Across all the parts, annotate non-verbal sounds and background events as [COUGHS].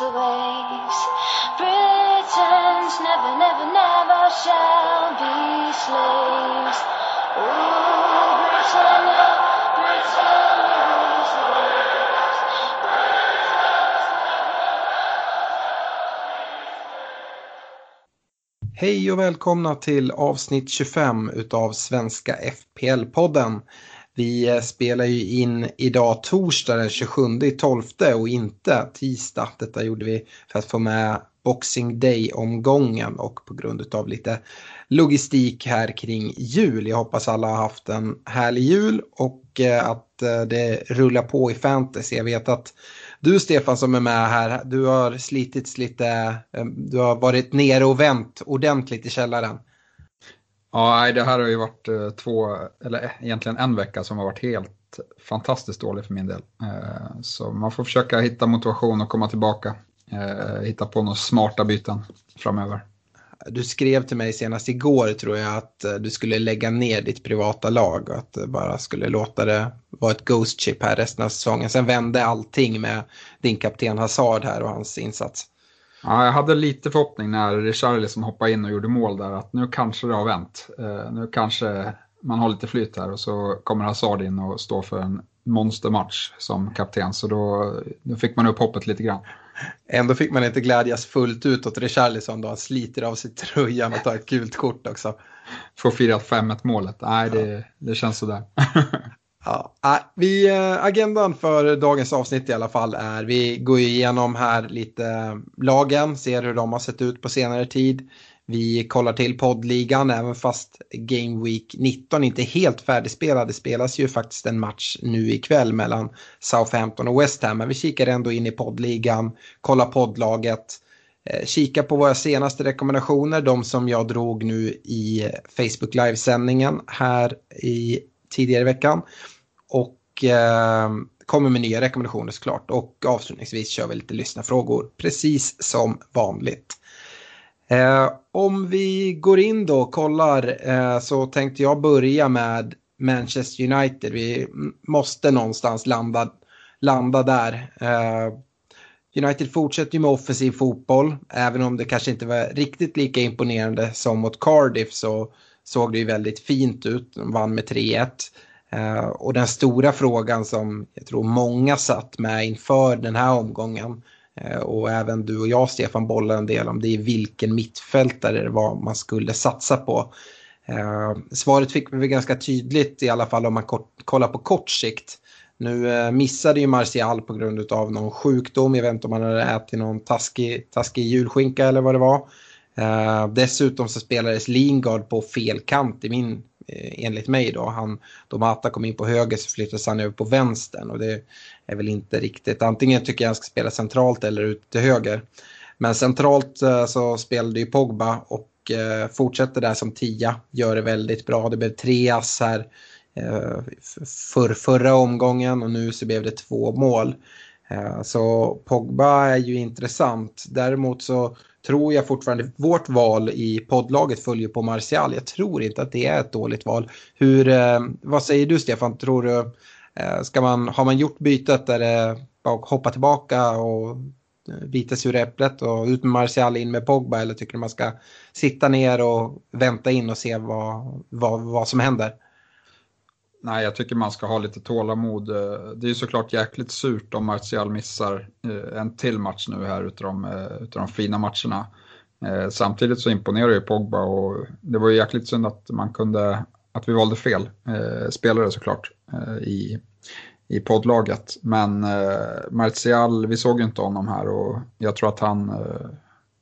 Rules the waves. Britons never, never, never shall be slaves. Ooh, Britannia, Britannia rules the waves. Hej och välkomna till avsnitt 25 utav Svenska FPL-podden. Vi eh, spelar ju in idag torsdag den 27 12 och inte tisdag. Detta gjorde vi för att få med Boxing Day-omgången och på grund av lite logistik här kring jul. Jag hoppas alla har haft en härlig jul och eh, att eh, det rullar på i fantasy. Jag vet att du Stefan som är med här, du har slitits lite, du har varit nere och vänt ordentligt i källaren. Ja, det här har ju varit eh, två, eller eh, egentligen en vecka som har varit helt fantastiskt dålig för min del. Eh, så man får försöka hitta motivation och komma tillbaka. Hitta på några smarta byten framöver. Du skrev till mig senast igår tror jag att du skulle lägga ner ditt privata lag och att du bara skulle låta det vara ett ghost chip här resten av säsongen. Sen vände allting med din kapten Hazard här och hans insats. Ja, jag hade lite förhoppning när Richarlison hoppade in och gjorde mål där att nu kanske det har vänt. Eh, Nu kanske man har lite flyt här och så kommer Hazard in och står för en monstermatch som kapten. Så då, då fick man upp hoppet lite grann. Ändå fick man inte glädjas fullt ut åt Richarlison då han sliter av sig tröjan och tar ett gult kort också. Får fira 5-1 målet. Nej, det, det känns sådär. [LAUGHS] Ja, äh, vi, eh, agendan för dagens avsnitt i alla fall är vi går igenom här lite eh, lagen, ser hur de har sett ut på senare tid. Vi kollar till poddligan även fast Game Week 19 inte är helt färdigspelad. Det spelas ju faktiskt en match nu ikväll mellan Southampton och West Ham. Men vi kikar ändå in i poddligan, kollar poddlaget. Eh, kikar Kika på våra senaste rekommendationer, de som jag drog nu i Facebook livesändningen här i tidigare i veckan. Och eh, kommer med nya rekommendationer såklart. Och avslutningsvis kör vi lite lyssnarfrågor, precis som vanligt. Eh, om vi går in då och kollar eh, så tänkte jag börja med Manchester United. Vi måste någonstans landa, landa där. Eh, United fortsätter ju med offensiv fotboll. Även om det kanske inte var riktigt lika imponerande som mot Cardiff så såg det ju väldigt fint ut. De vann med 3-1. Eh, och den stora frågan som jag tror många satt med inför den här omgången eh, och även du och jag Stefan bollade en del om det är vilken mittfältare det var man skulle satsa på. Eh, svaret fick vi ganska tydligt i alla fall om man kort, kollar på kort sikt. Nu eh, missade ju Martial på grund av någon sjukdom. Jag vet inte om han hade ätit någon taskig, taskig julskinka eller vad det var. Eh, dessutom så spelades Lingard på fel kant i min, eh, enligt mig då. Han, då Mata kom in på höger så flyttades han över på vänstern och det är väl inte riktigt. Antingen tycker jag han ska spela centralt eller ut till höger. Men centralt eh, så spelade ju Pogba och eh, fortsätter där som tia. Gör det väldigt bra. Det blev tre ass här eh, för förra omgången och nu så blev det två mål. Eh, Så Pogba är ju intressant. Däremot så tror jag fortfarande vårt val i poddlaget följer på Martial. Jag tror inte att det är ett dåligt val. Hur, eh, vad säger du Stefan? Tror du, eh, ska man, har man gjort bytet där eh, det bara att hoppa tillbaka och eh, bita sig ur äpplet och ut med Martial in med Pogba eller tycker du man ska sitta ner och vänta in och se vad, vad, vad som händer? Nej, jag tycker man ska ha lite tålamod. Eh, det är ju såklart jäkligt surt om Martial missar eh, en till match nu här utav de, eh, utav de fina matcherna. Samtidigt så imponerar ju Pogba och det var ju jäkligt synd att man kunde, att vi valde fel spelare såklart i, i poddlaget. Men Martial, vi såg ju inte honom här och jag tror att han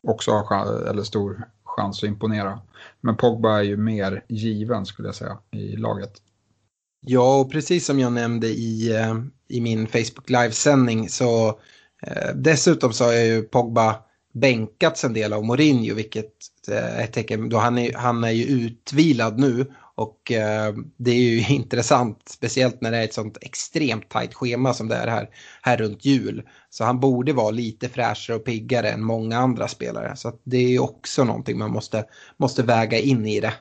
också har eller stor chans att imponera. Men Pogba är ju mer given skulle jag säga i laget. Ja, och precis som jag nämnde i, eh, i min Facebook livesändning så eh, dessutom så har jag ju Pogba bänkats en del av Mourinho, vilket är ett tecken, då han är, han är ju utvilad nu och eh, det är ju [LAUGHS] intressant, speciellt när det är ett sånt extremt tajt schema som det är här, här runt jul. Så han borde vara lite fräschare och piggare än många andra spelare. Så det är ju också någonting man måste, måste väga in i det.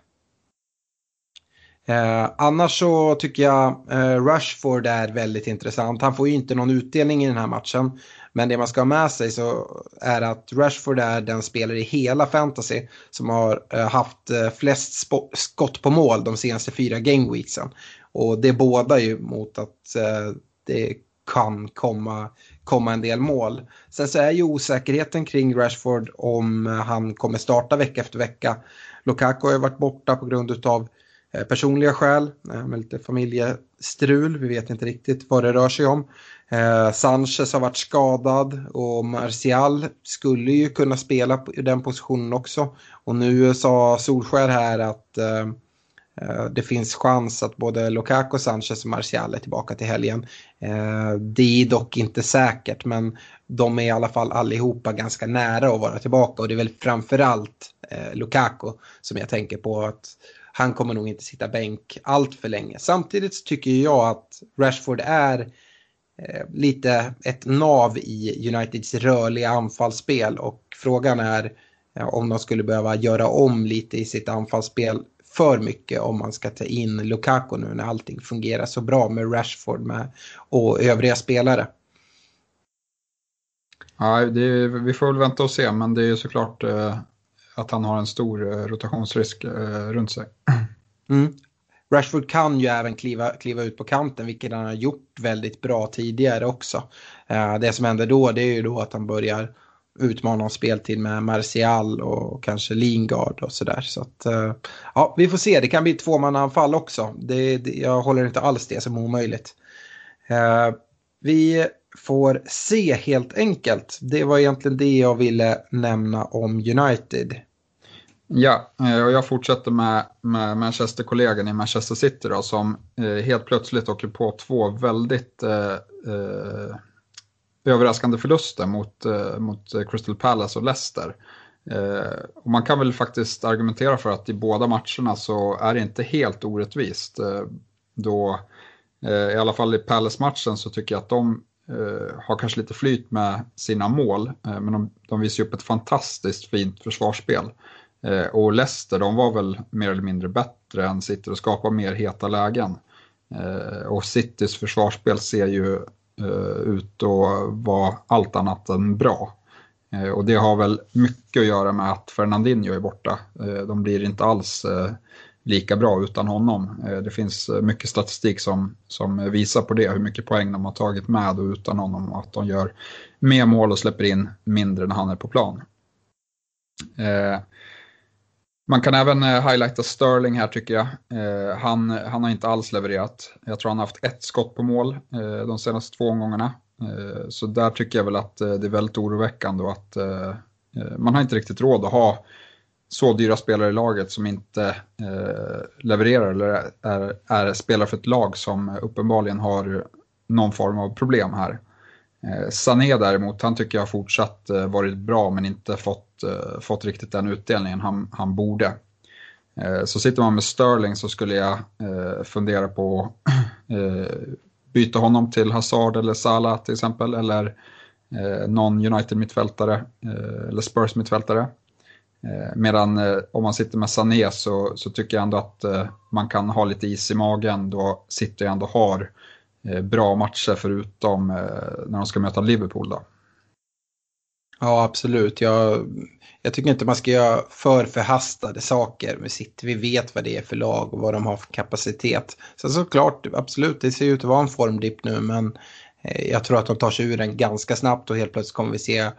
Eh, annars så tycker jag eh, Rushford är väldigt intressant. Han får ju inte någon utdelning i den här matchen. Men det man ska ha med sig så är att Rashford är den spelare i hela fantasy som har eh, haft eh, flest skott på mål de senaste fyra gameweeksen. Och det bådar ju mot att eh, det kan komma, komma en del mål. Sen så är ju osäkerheten kring Rashford om eh, han kommer starta vecka efter vecka. Lukaku har ju varit borta på grund av Eh, personliga skäl, eh, med lite familjestrul. Vi vet inte riktigt vad det rör sig om. Eh, Sanchez har varit skadad och Martial skulle ju kunna spela i den positionen också. Och nu sa Solskär här att eh, eh det finns chans att både Lukaku, Sanchez och Martial är tillbaka till helgen. Eh, det är dock inte säkert men de är i alla fall allihopa ganska nära att vara tillbaka och det är väl framförallt eh, Lukaku som jag tänker på att han kommer nog inte sitta bänk allt för länge. Samtidigt tycker jag att Rashford är Eh, lite ett nav i Uniteds rörliga anfallsspel och frågan är eh, om de skulle behöva göra om lite i sitt anfallsspel för mycket om man ska ta in Lukaku nu när allting fungerar så bra med Rashford med, och övriga spelare. Ja, är, vi får väl vänta och se, men det är såklart eh, att han har en stor eh, rotationsrisk eh, runt sig. Mm. Rashford kan ju även kliva, kliva ut på kanten, vilket han har gjort väldigt bra tidigare också. Eh, det som händer då, det är ju då att han börjar utmana om speltid med Martial och kanske Lingard och sådär. Så att, eh, ja, vi får se, det kan bli tvåmannaanfall också. Det, det, jag håller inte alls det som omöjligt. Eh, vi får se helt enkelt. Det var egentligen det jag ville nämna om United. Ja, eh, och jag fortsätter med, med Manchester-kollegan i Manchester City då, som eh, helt plötsligt åker på två väldigt eh, eh, överraskande förluster mot, eh, mot Crystal Palace och Leicester. Eh, och man kan väl faktiskt argumentera för att i båda matcherna så är det inte helt orättvist. då, I alla fall i Palace-matchen så tycker jag att de har kanske lite flyt med sina mål, men de, de visar upp ett fantastiskt fint försvarsspel. Eh, och Leicester, de var väl mer eller mindre bättre än City och skapade mer heta lägen. Eh, och Citys försvarsspel ser ju eh, ut att vara allt annat än bra. Eh, och det har väl mycket att göra med att Fernandinho är borta. Eh, de blir inte alls eh, lika bra utan honom. Det finns mycket statistik som, som visar på det, hur mycket poäng de har tagit med och utan honom och att de gör mer mål och släpper in mindre när han är på plan. Man kan även eh, highlighta Sterling här tycker jag. Eh, han, han har inte alls levererat. Jag tror han har haft ett skott på mål eh, de senaste två omgångarna. Så där tycker jag väl att det är väldigt oroväckande och att man har inte riktigt råd att ha så dyra spelare i laget som inte levererar eller är, är spelare för ett lag som uppenbarligen har någon form av problem här. Eh, Sané däremot, han tycker jag har fortsatt eh, varit bra men inte fått, eh, fått riktigt den utdelningen han, han borde. Så sitter man med Sterling så skulle jag fundera på att [CLEARS THROAT] byta honom till Hazard eller Salah till exempel eller någon United-mittfältare eller Spurs-mittfältare. Medan om man sitter med Sané så, så tycker jag ändå att man kan ha lite is i magen då City ändå har Eh, Eh, bra matcher förutom eh, när de ska möta Liverpool. Då. Ja, absolut. Jag, jag tycker inte man ska göra för förhastade saker med City. Vi vet vad det är för lag och vad de har för kapacitet. Sen såklart, absolut, det ser ut att vara en formdipp nu, men eh, jag tror att de tar sig ur den ganska snabbt och helt plötsligt kommer vi se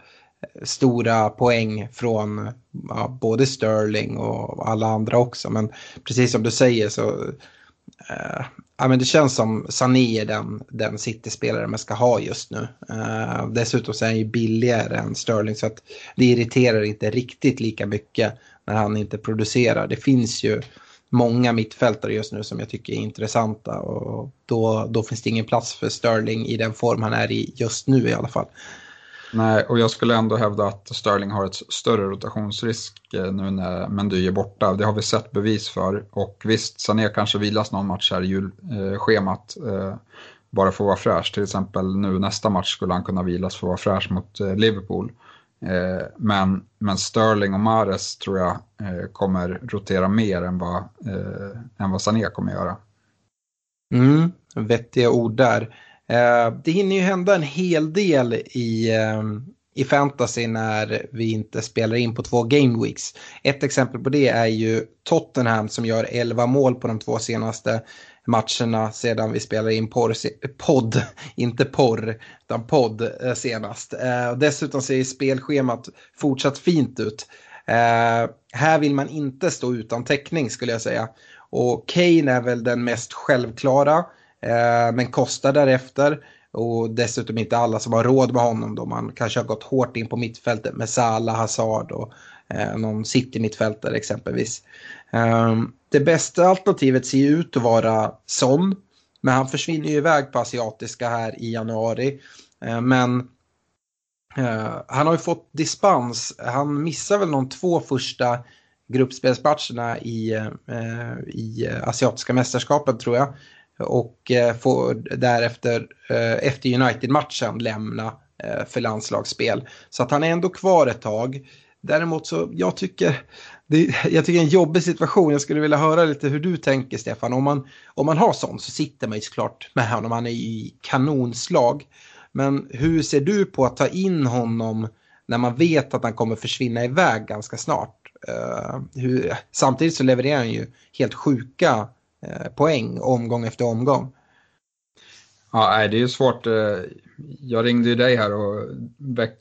stora poäng från ja, både Sterling och alla andra också. Men precis som du säger så eh, ja, men det känns som Sané är den, den City-spelare man ska ha just nu. Eh, dessutom så är han ju billigare än Sterling så att det irriterar inte riktigt lika mycket när han inte producerar. Det finns ju många mittfältare just nu som jag tycker är intressanta och då, då finns det ingen plats för Sterling i den form han är i just nu i alla fall. Nej, och jag skulle ändå hävda att Sterling har ett större rotationsrisk eh, nu när Mendy är borta. Det har vi sett bevis för. Och visst, Sané kanske vilas någon match här i julschemat. Eh, bara för att vara fräsch. Till exempel nu nästa match skulle han kunna vilas för att vara fräsch mot eh, Liverpool. Men, men Sterling och Mares tror jag kommer rotera mer än vad, än vad Sané kommer göra. Mm, vettiga ord där. Eh, det hinner ju hända en hel del i, eh, i fantasy när vi inte spelar in på två game weeks. Ett exempel på det är ju Tottenham som gör 11 mål på de två senaste matcherna sedan vi spelade in porr, podd, [LAUGHS] inte porr, utan podd eh, senast. Eh, dessutom ser spelschemat fortsatt fint ut. Eh, här vill man inte stå utan täckning skulle jag säga. Och Kane är väl den mest självklara. Eh, men kostar därefter. Och dessutom inte alla som har råd med honom då man kanske har gått hårt in på mittfältet med Salah, Hazard och eh, någon City-mittfältare exempelvis. Eh, det bästa alternativet ser ju ut att vara Son. Men han försvinner ju iväg på asiatiska här i januari. Eh, men eh, han har ju fått dispens. Han missar väl de två första gruppspelsmatcherna i, eh, i eh, asiatiska mästerskapen tror jag och eh, får därefter eh, efter United-matchen lämna eh, för landslagsspel. Så att han är ändå kvar ett tag. Däremot så, jag tycker, det, jag tycker det är en jobbig situation. Jag skulle vilja höra lite hur du tänker Stefan. Om man, om man har sån så sitter man ju såklart med honom. Han är i kanonslag. Men hur ser du på att ta in honom när man vet att han kommer försvinna iväg ganska snart? Uh, hur, samtidigt så levererar han ju helt sjuka Eh, poäng omgång efter omgång. Ja, det är ju svårt. Eh, jag ringde ju dig här och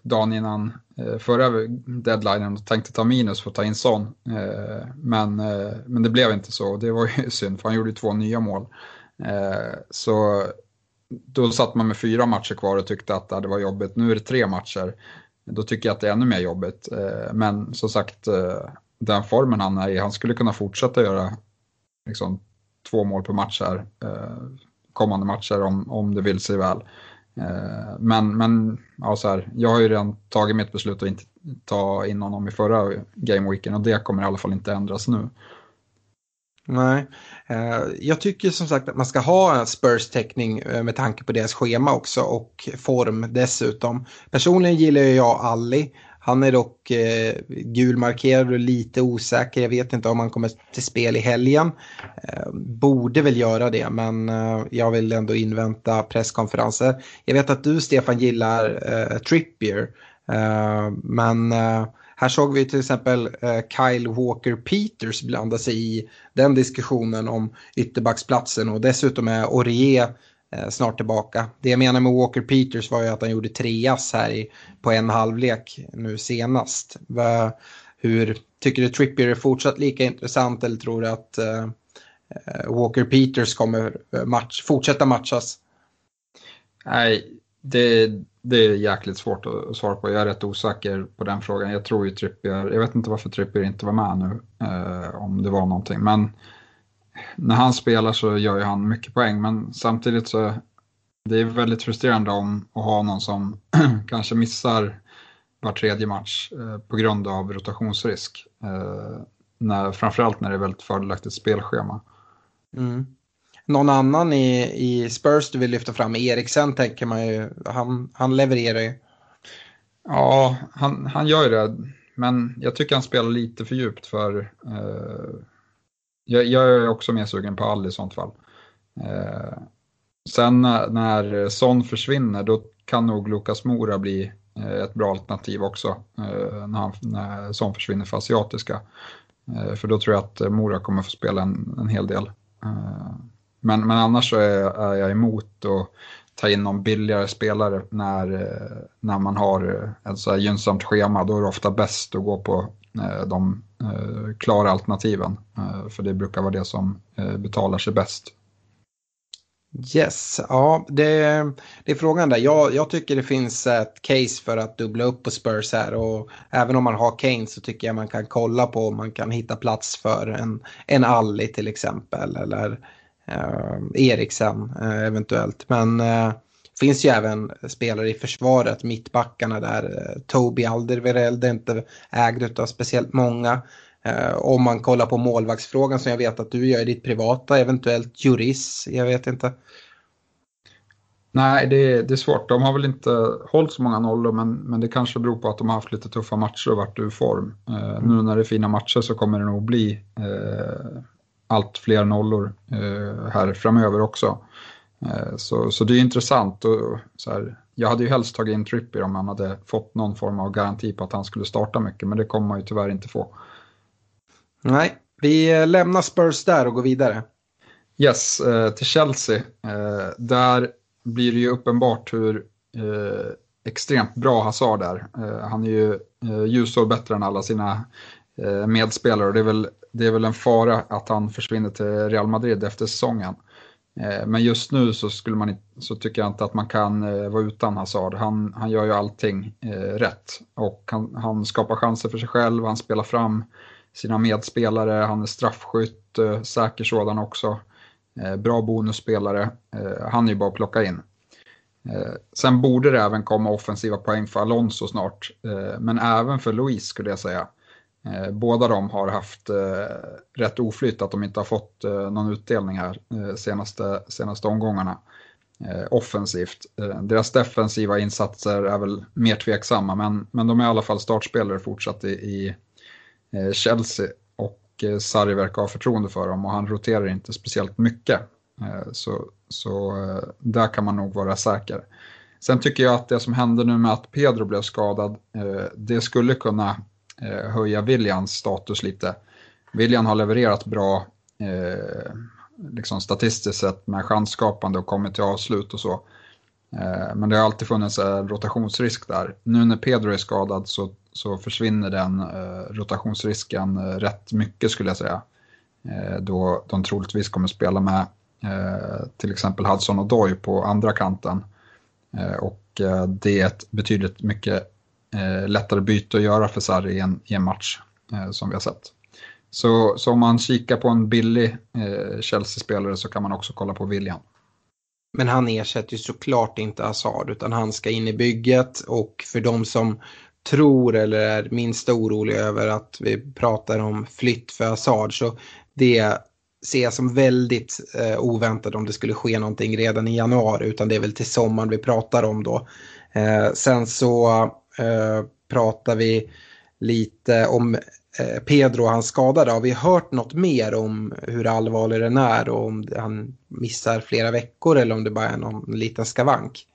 dagen innan eh, förra deadlinen och tänkte ta minus för att ta in sån. Men, men det blev inte så och det var ju [LAUGHS] synd för han gjorde ju två nya mål. Så då satt man med fyra matcher kvar och tyckte att det var jobbigt. Nu är det tre matcher. Då tycker jag att det är ännu mer jobbigt. Men som sagt, den formen han är i, han skulle kunna fortsätta göra liksom, två mål per match här eh, kommande matcher om, om det vill sig väl. Eh, men men ja, så här, jag har ju redan tagit mitt beslut att inte ta in honom i förra gameweeken och det kommer i alla fall inte ändras nu. Nej, eh, jag tycker som sagt att man ska ha Spurs-täckning eh, med tanke på deras schema också och form dessutom. Personligen gillar jag Ali. Han är dock eh, gulmarkerad och lite osäker. Jag vet inte om han kommer till spel i helgen. Eh, borde väl göra det, men eh, jag vill ändå invänta presskonferenser. Jag vet att du, Stefan, gillar eh, Trippier. Eh, men eh, här såg vi till exempel eh, Kyle Walker Peters blanda sig i den diskussionen om ytterbacksplatsen och dessutom är Orie Eh, snart tillbaka. Det jag menar med Walker Peters var ju att han gjorde tre ass här i, på en halvlek nu senast. Hur tycker du Trippier är fortsatt lika intressant eller tror du att uh, Walker Peters kommer match, fortsätta matchas? Nej, det, det är jäkligt svårt att svara på. Jag är rätt osäker på den frågan. Jag tror ju Trippier, jag vet inte varför Trippier inte var med nu, uh, om det var någonting. Men när han spelar så gör ju han mycket poäng men samtidigt så det är väldigt frustrerande om att ha någon som [CLEARS THROAT] kanske missar var tredje match eh, på grund av rotationsrisk. Eh, när, framförallt när det är väldigt fördelaktigt spelschema. Mm. Någon annan i, i Spurs du vill lyfta fram? Eriksen tänker man ju, han, han levererar ju. Ja, han, han gör ju det. Men jag tycker han spelar lite för djupt för eh, jag, jag är också mer sugen på All i sånt fall. Eh, sen när Son försvinner då kan nog Lukas Mora bli eh, ett bra alternativ också eh, när, han, när Son försvinner för asiatiska. Eh, för då tror jag att Mora kommer få spela en, en hel del. Men, men annars så är, är jag emot att ta in någon billigare spelare när, när man har ett så här gynnsamt schema. Då är det ofta bäst att gå på Eh, de eh, klara alternativen. Eh, för det brukar vara det som betalar sig bäst. Yes, ja det, det är frågan där. Jag, jag, tycker det finns ett case för att dubbla upp på Spurs här och även om man har Kane så tycker jag man kan kolla på om man kan hitta plats för en, en Alli till exempel eller eh, Eriksen eh, eventuellt. Men eh, finns ju även spelare i försvaret, mittbackarna där. Tobi Toby Alderweireld är inte ägd av speciellt många. Eh, om man kollar på målvaktsfrågan som jag vet att du gör i ditt privata, eventuellt Juris, jag vet inte. Nej, det är, det är svårt. De har väl inte hållit så många nollor, men, men det kanske beror på att de har haft lite tuffa matcher och varit ur form. Eh. Nu när det är fina matcher så kommer det nog bli eh, allt fler nollor eh, här framöver också. Eh, så, så det är intressant. Och, så här, jag hade ju helst tagit in Trippier om man hade fått någon form av garanti på att han skulle starta mycket, men det kommer man ju tyvärr inte få. Nej, vi lämnar Spurs där och går vidare. Yes, eh, till Chelsea. Eh, där blir det ju uppenbart hur eh, extremt bra Hazard är. Han är ju ljusår bättre än alla sina medspelare och det är, väl, det är väl en fara att han försvinner till Real Madrid efter säsongen. Eh, men just nu så, skulle man, så tycker jag inte att man kan eh, vara utan Hazard. Han, han gör ju allting eh, rätt och han, han skapar chanser för sig själv, han spelar fram sina medspelare, han är straffskytt, säker sådan också. Bra bonusspelare, han är ju bara att plocka in. Sen borde det även komma offensiva poäng för Alonso snart, men även för Luis skulle jag säga. Eh, båda de har haft eh, rätt oflyt att de inte har fått eh, någon utdelning här senaste, senaste omgångarna offensivt. Deras defensiva insatser är väl mer tveksamma, men, men de är i alla fall startspelare fortsatt i, i Eh, Chelsea och eh, Sarri verkar ha förtroende för dem och han roterar inte speciellt mycket. Eh, så, så där kan man nog vara säker. Sen tycker jag att det som hände nu med att Pedro blev skadad, det skulle kunna Eh, höja Williams status lite. William har levererat bra eh, liksom statistiskt sett med chansskapande och kommit till avslut och så. Eh, men det har alltid funnits en rotationsrisk där. Nu när Pedro är skadad så så försvinner den eh, rotationsrisken eh, rätt mycket skulle jag säga. Eh, då de troligtvis kommer spela med till exempel Hudson och Doy på andra kanten. och det är ett betydligt mycket Eh, lättare byte att göra för Sarri i en, i en match eh, som vi har sett. Så, så om man kikar på en billig eh, Chelsea-spelare så kan man också kolla på William. Men han ersätter ju såklart inte Hazard utan han ska in i bygget och för de som tror eller är minsta orolig över att vi pratar om flytt för Hazard så det ser jag som väldigt eh, oväntat om det skulle ske någonting redan i januari utan det är väl till sommaren vi pratar om då. Eh, sen så eh, pratar vi lite om eh, Pedro och hans skada? Har vi hört något mer om hur allvarlig den är och om han missar flera veckor eller om det bara är någon liten skavank?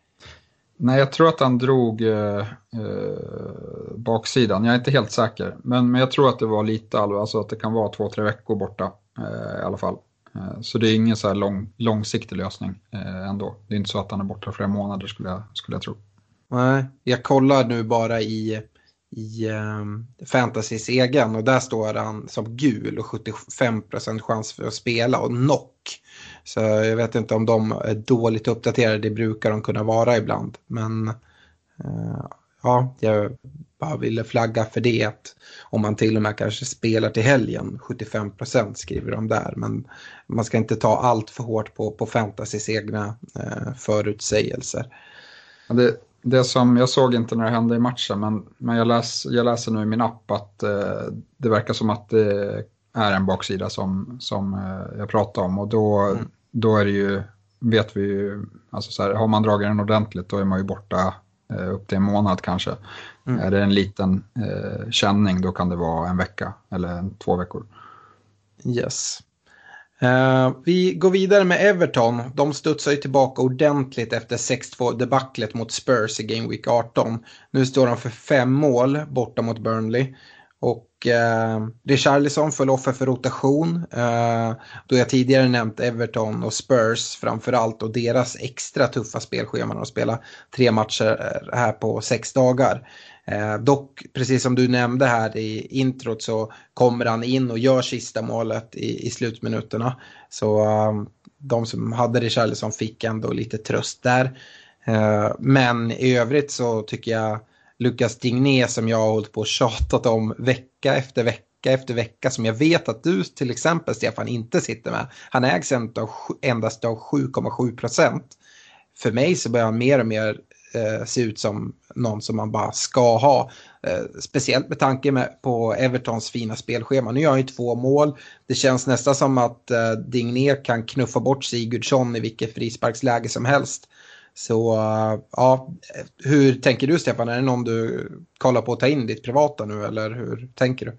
Nej, jag tror att han drog eh, eh, baksidan. Jag är inte helt säker. Men, men jag tror att det var lite allvar, alltså att det kan vara två, tre veckor borta eh, i alla fall. Eh, så det är ingen så här lång, långsiktig lösning eh, ändå. Det är inte så att han är borta flera månader skulle jag, skulle jag tro. Nej, jag kollar nu bara i, i ehm, um, Fantasys egen och där står han som gul och 75% chans för att spela och knock. Så jag vet inte om de är dåligt uppdaterade, det brukar de kunna vara ibland. Men uh, ja, jag bara ville flagga för det. Att om man till och med kanske spelar till helgen, 75% skriver de där. Men man ska inte ta allt för hårt på, på fantasys egna uh, förutsägelser. Det, det som jag såg inte när det hände i matchen, men, men jag, läs, jag läser nu i min app att uh, det verkar som att det är en baksida som, som eh, jag pratade om och då, mm. då är det ju, vet vi ju, alltså så här, har man dragit den ordentligt då är man ju borta eh, upp till en månad kanske. Mm. Är det en liten eh, känning då kan det vara en vecka eller två veckor. Yes. Uh, vi går vidare med Everton. De studsar ju tillbaka ordentligt efter 6-2 debaclet mot Spurs i Game Week 18. Nu står de för fem mål borta mot Burnley. Och uh, Richarlison föll offer för rotation. Uh, då jag tidigare nämnt Everton och Spurs framförallt och deras extra tuffa spelschema när de spelar tre matcher här på sex dagar. Eh, dock, precis som du nämnde här i introt så kommer han in och gör sista målet i, i slutminuterna. Så eh, de som hade Richarlison fick ändå lite tröst där. Eh, men i övrigt så tycker jag Lucas Digné som jag har hållit på och tjatat om vecka efter vecka efter vecka som jag vet att du till exempel Stefan inte sitter med. Han ägs endast av 7,7 procent. För mig så börjar han mer och mer eh, se ut som någon som man bara ska ha. Eh, speciellt med tanke med, på Evertons fina spelschema. Nu gör han ju två mål. Det känns nästan som att eh, Digné kan knuffa bort Sigurdsson i vilket frisparksläge som helst. Så eh, ja, hur tänker du Stefan? Är det någon du kollar på att ta in ditt privata nu eller hur tänker du?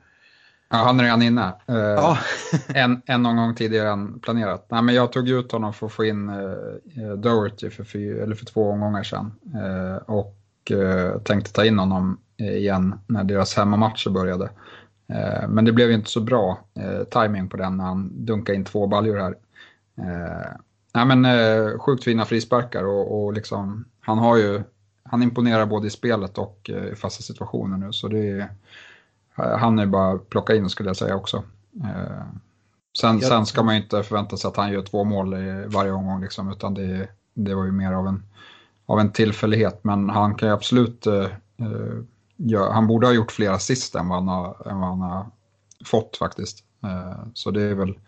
Ja, han är redan inne. Uh, ja. [LAUGHS] en, en gång tidigare än planerat. Nej, men jag tog ut honom för att få in uh, Doherty för, fyr, eller för två omgångar sedan. Uh, och tänkte ta in honom igen när deras hemmamatcher började. men det blev inte så bra timing på den när han dunkade in två baljor här. Nej, men, eh, sjukt fina frisparkar och, och liksom, han har ju han imponerar både i spelet och eh, i fasta situationer nu. Så det är, han är bara att plocka in skulle jag säga också. Eh, sen, jag... sen ska man ju inte förvänta sig att han gör två mål i varje omgång liksom, utan det, det var ju mer av en, av en tillfällighet. Men han kan ju absolut, eh, eh gör, han borde ha gjort fler assist än vad han har, vad han har fått faktiskt. Eh, så det är väl,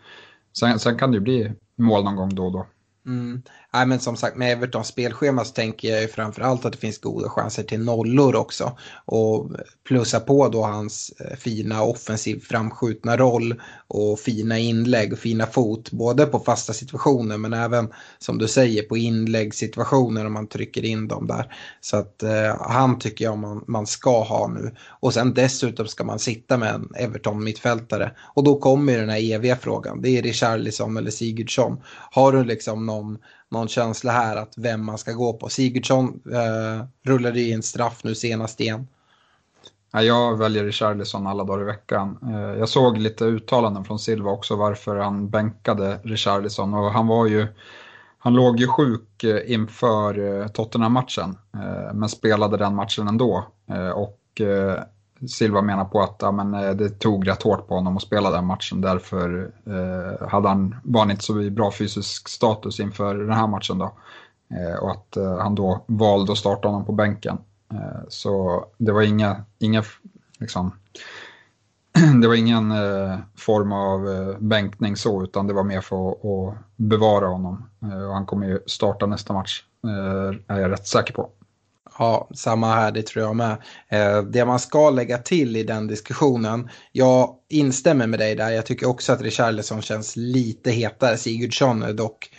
sen, sen kan det ju bli mål någon gång då och då. Mm. Nej, men som sagt med Evertons spelschema så tänker jag ju framförallt att det finns goda chanser till nollor också. Och plussa på då hans eh, fina offensiv framskjutna roll och fina inlägg och fina fot. Både på fasta situationer men även som du säger på inläggssituationer om man trycker in dem där. Så att eh, han tycker jag man, man ska ha nu. Och sen dessutom ska man sitta med en Everton-mittfältare. Och då kommer den här eviga frågan. Det är Richarlison eller Sigurdsson. Har du liksom någon någon känsla här att vem man ska gå på. Sigurdsson eh, rullade in straff nu senast igen. Ja, jag väljer Richarlison alla dagar i veckan. Eh, jag såg lite uttalanden från Silva också varför han bänkade Richarlison och han var ju han låg ju sjuk eh, inför eh, Tottenham-matchen eh, men spelade den matchen ändå. Och Silva menar på att ja, men, eh, det tog rätt hårt på honom att spela den matchen. Därför eh, hade han, var han inte så bra fysisk status inför den här matchen. Då. Eh, och att eh, han då valde att starta honom på bänken. Eh, så det var inga, inga liksom, [CLEARS THROAT] det var ingen eh, form av eh, bänkning så, utan det var mer för att, att bevara honom. Eh, och han kommer ju starta nästa match, eh, är jag rätt säker på. Ja, samma här, det tror jag med. Eh, det man ska lägga till i den diskussionen, jag instämmer med dig där, jag tycker också att Richarlison känns lite hetare. Sigurdsson är dock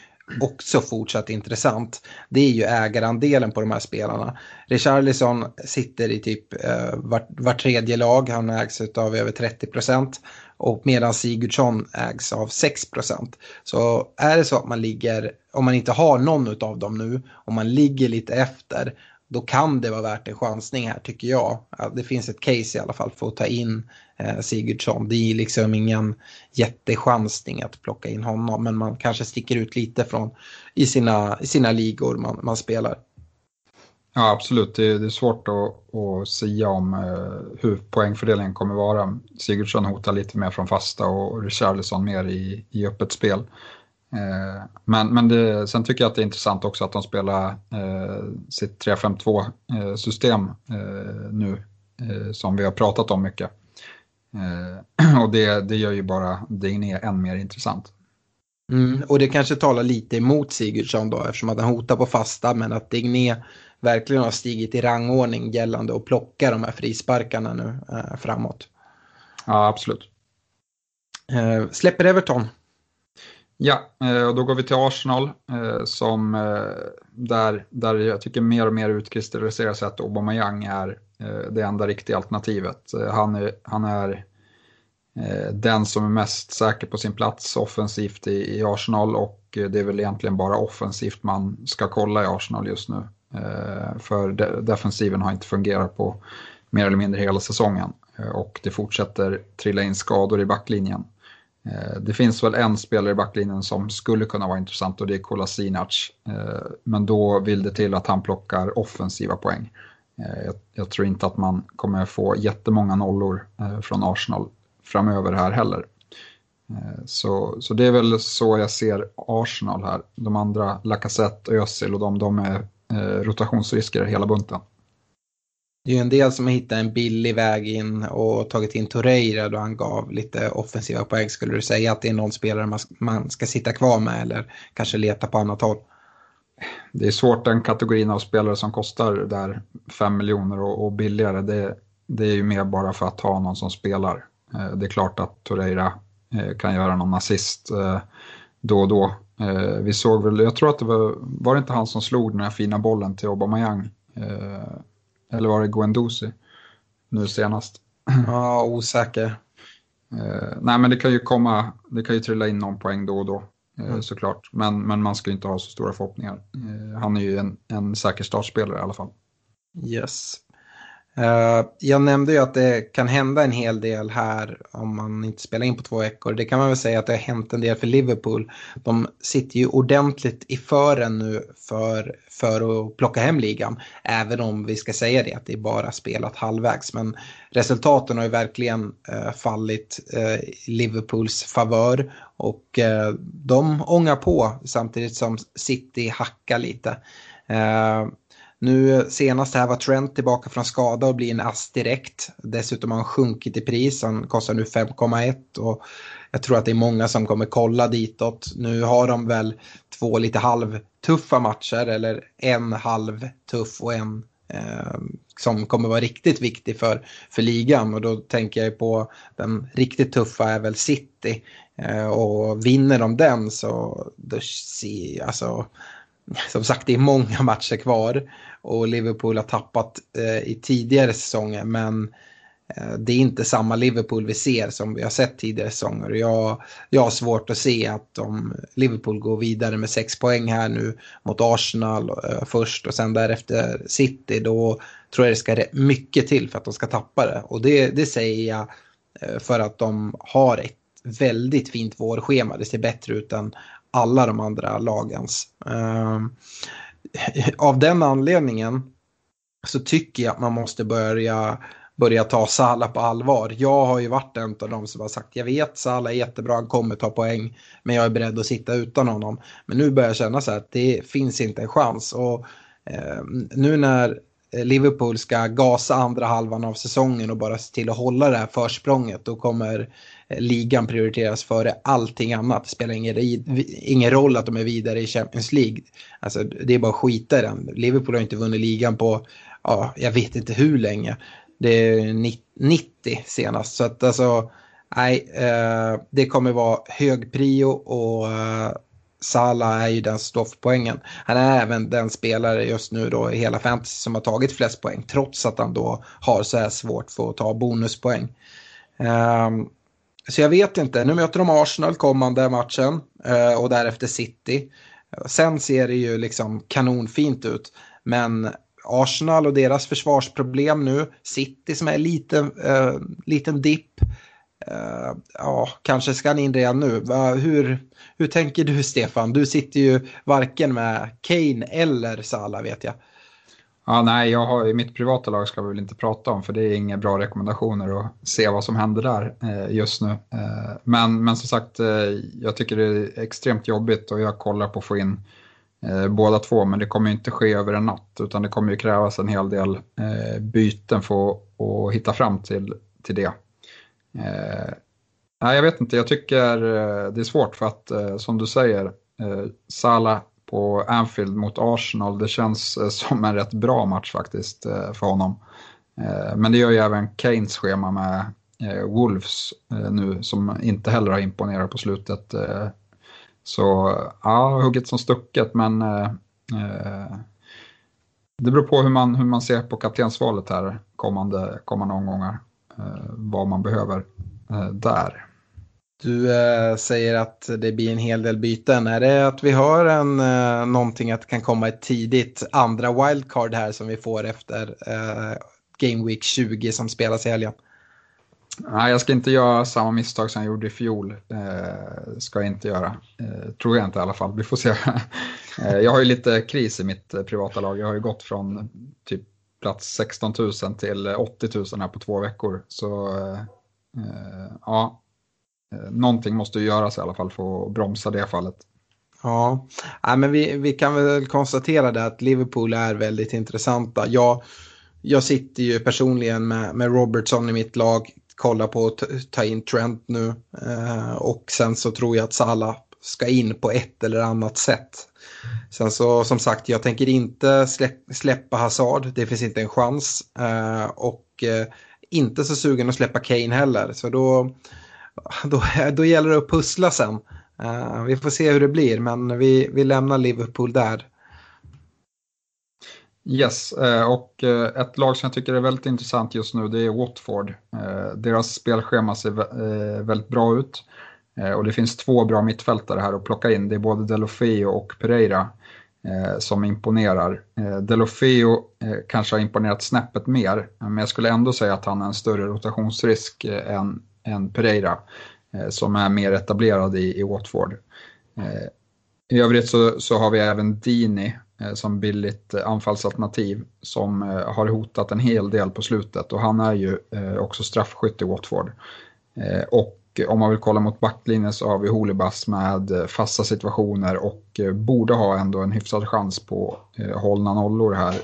också fortsatt intressant. Det är ju ägarandelen på de här spelarna. Richarlison sitter i typ eh, var, var tredje lag, han ägs av över 30 procent. Och medan Sigurdsson ägs av 6 procent. Så är det så att man ligger, om man inte har någon av dem nu, om man ligger lite efter, då kan det vara värt en chansning här tycker jag. Det finns ett case i alla fall för att ta in eh, Sigurdsson. Det är liksom ingen jättechansning att plocka in honom men man kanske sticker ut lite från i sina, i sina ligor man, man spelar. Ja absolut, det är, det är svårt att, att säga om eh, hur poängfördelningen kommer vara. Sigurdsson hotar lite mer från fasta och Richarlison mer i, i öppet spel. Eh, men men det, sen tycker jag att det är intressant också att de spelar eh, sitt 3-5-2 eh, eh, nu eh, som vi har pratat om mycket. Eh, [CLEARS THROAT] och det, det gör ju bara Digné än mer intressant. Mm, och det kanske talar lite emot Sigurdsson då eftersom att han hotar på fasta men att Digné verkligen har stigit i rangordning gällande att plocka de här frisparkarna nu framåt. Ja, absolut. släpper Everton Ja, eh, och då går vi till Arsenal eh, som eh, där, där jag tycker mer och mer utkristalliserar sig att Aubameyang är det enda riktiga alternativet. Han är, han är den som är mest säker på sin plats offensivt i, i Arsenal och det är väl egentligen bara offensivt man ska kolla i Arsenal just nu. För de, defensiven har inte fungerat på mer eller mindre hela säsongen och det fortsätter trilla in skador i backlinjen. Eh, det finns väl en spelare i backlinjen som skulle kunna vara intressant och det är Kolasinac. Eh, men då vill det till att han plockar offensiva poäng. Eh, jag tror inte att man kommer få jättemånga nollor från Arsenal framöver här heller. Så, så det är väl så jag ser Arsenal här. De andra, Lacazette, Özil och de, de är rotationsrisker hela bunten. Det är ju en del som har hittat en billig väg in och tagit in Torreira då han gav lite offensiva poäng. Skulle du säga att det är någon spelare man, ska sitta kvar med eller kanske leta på annat håll? Det är svårt den kategorin av spelare som kostar där 5 miljoner och, och, billigare. Det, det är ju mer bara för att ha någon som spelar. Eh, det är klart att Torreira eh, kan göra någon assist eh, då och då. Vi såg väl, jag tror att det var, var det inte han som slog den här fina bollen till Aubameyang eller var det Guendouzi nu senast? [CLEARS THROAT] Ja, osäker. Eh, nej, men det kan ju komma, det kan ju trilla in någon poäng då och då eh, mm. såklart. Men, men man ska inte ha så stora förhoppningar. Eh, han är ju en, en säker startspelare i alla fall. Yes. Eh, jag nämnde ju att det kan hända en hel del här om man inte spelar in på två veckor. Det kan man väl säga att det har hänt en del för Liverpool. De sitter ju ordentligt i fören nu för, för att plocka hem ligan. Även om vi ska säga det att det är bara spelat halvvägs. Men resultaten har ju verkligen eh, fallit eh, Liverpools favör. Och de ångar på samtidigt som City hackar lite. Nu eh, senast här var Trent tillbaka från skada och blir en ass direkt. Dessutom har han sjunkit i pris, han kostar nu 5,1 och jag tror att det är många som kommer kolla ditåt. Nu har de väl två lite halvtuffa matcher eller en halvtuff och en eh, som kommer vara riktigt viktig för, för ligan och då tänker jag på den riktigt tuffa är väl City eh, och vinner de den så då ser, alltså som sagt, det är många matcher kvar och Liverpool har tappat eh, i tidigare säsonger men eh, det är inte samma Liverpool vi ser som vi har sett tidigare säsonger. Jag, jag har svårt att se att om Liverpool går vidare med sex poäng här nu mot Arsenal eh, först och sen därefter City då tror jag det ska mycket till för att de ska tappa det. Och det, det säger jag eh, för att de har ett väldigt fint vårschema. Det ser bättre ut än alla de andra lagens. Ehm, av den anledningen så tycker jag att man måste börja, börja ta Sala på allvar. Jag har ju varit en av dem som har sagt jag vet Sala är jättebra, han kommer ta poäng men jag är beredd att sitta utan honom. Men nu börjar jag känna så här att det finns inte en chans. Och eh, nu när Liverpool ska gasa andra halvan av säsongen och bara se till att hålla det här försprånget då kommer Eh, ligan prioriteras före allting annat. Det spelar ingen, ingen roll att de är vidare i Champions League. Alltså, det är bara att skita i den. Liverpool har inte vunnit ligan på, ja, jag vet inte hur länge. Det är 90 senast. Så att alltså, nej, eh, det kommer vara hög prio och eh, Salah är ju den som står för poängen. Han är även den spelare just nu då i hela fantasy som har tagit flest poäng trots att han då har så här svårt för att ta bonuspoäng. Um, så jag vet inte, nu möter de Arsenal kommande matchen eh, och därefter City. Sen ser det ju liksom kanonfint ut. Men Arsenal och deras försvarsproblem nu, City som är en liten, eh, liten dipp. Eh, ja, kanske ska han in redan nu. Hur, hur tänker du Stefan? Du sitter ju varken med Kane eller Salah vet jag. Ja, nej, jag har, i mitt privata lag ska vi väl inte prata om för det är inga bra rekommendationer att se vad som händer där eh, just nu. Eh, men, men som sagt, eh, jag tycker det är extremt jobbigt och jag kollar på att få in eh, båda två men det kommer inte ske över en natt utan det kommer ju krävas en hel del eh, byten för att hitta fram till, till det. Eh, nej, jag vet inte, jag tycker eh, det är svårt för att eh, som du säger, eh, Salah på Anfield mot Arsenal. Det känns eh, som en rätt bra match faktiskt eh, för honom. Eh, men det gör ju även Keynes schema med Wolves nu som inte heller har imponerat på slutet. Så ja, hugget som stucket men det beror på hur man, hur man ser på kaptensvalet här kommande, kommande omgångar. Vad man behöver. där. Du äh, säger att det blir en hel del byten. Är det att vi har en, äh, någonting att det kan komma ett tidigt andra wildcard här som vi får efter äh, Game Week 20 som spelas i helgen? Nej, jag ska inte göra samma misstag som jag gjorde i fjol. Eh, ska jag inte göra. Eh, tror jag inte i alla fall. Vi får se. [LAUGHS] eh, jag har ju lite kris i mitt privata lag. Jag har ju gått från typ plats 16 000 till 80 000 här på två veckor. Så eh, ja, Eh, någonting måste göras i alla fall för att bromsa det fallet. Ja, Nej, men vi, vi kan väl konstatera det att Liverpool är väldigt intressanta. Jag, jag sitter ju personligen med, med Robertson i mitt lag, kollar på att ta in Trent nu eh, och sen så tror jag att Salah ska in på ett eller annat sätt. Sen så som sagt, jag tänker inte släpp, släppa Hazard, det finns inte en chans. Eh, och eh, inte så sugen att släppa Kane heller, så då [LAUGHS] då, då gäller det att pussla sen. Uh, vi får se hur det blir, men vi, vi lämnar Liverpool där. Yes, eh, och eh, ett lag som jag tycker är väldigt intressant just nu det är Watford. Deras spelschema ser väldigt bra ut. Och det finns två bra mittfältare här att plocka in. Det är både Delofeo och Pereira som imponerar. Delofeo kanske har imponerat snäppet mer, men jag skulle ändå säga att han är en större rotationsrisk än än Pereira eh, som är mer etablerad i, i Watford. Eh, I övrigt så, så har vi även Dini eh, som billigt anfallsalternativ som har hotat en hel del på slutet och han är ju också straffskytt i Watford. Och om man vill kolla mot backlinjen så har vi Holibas med fasta situationer och borde ha ändå en hyfsad chans på hållna nollor här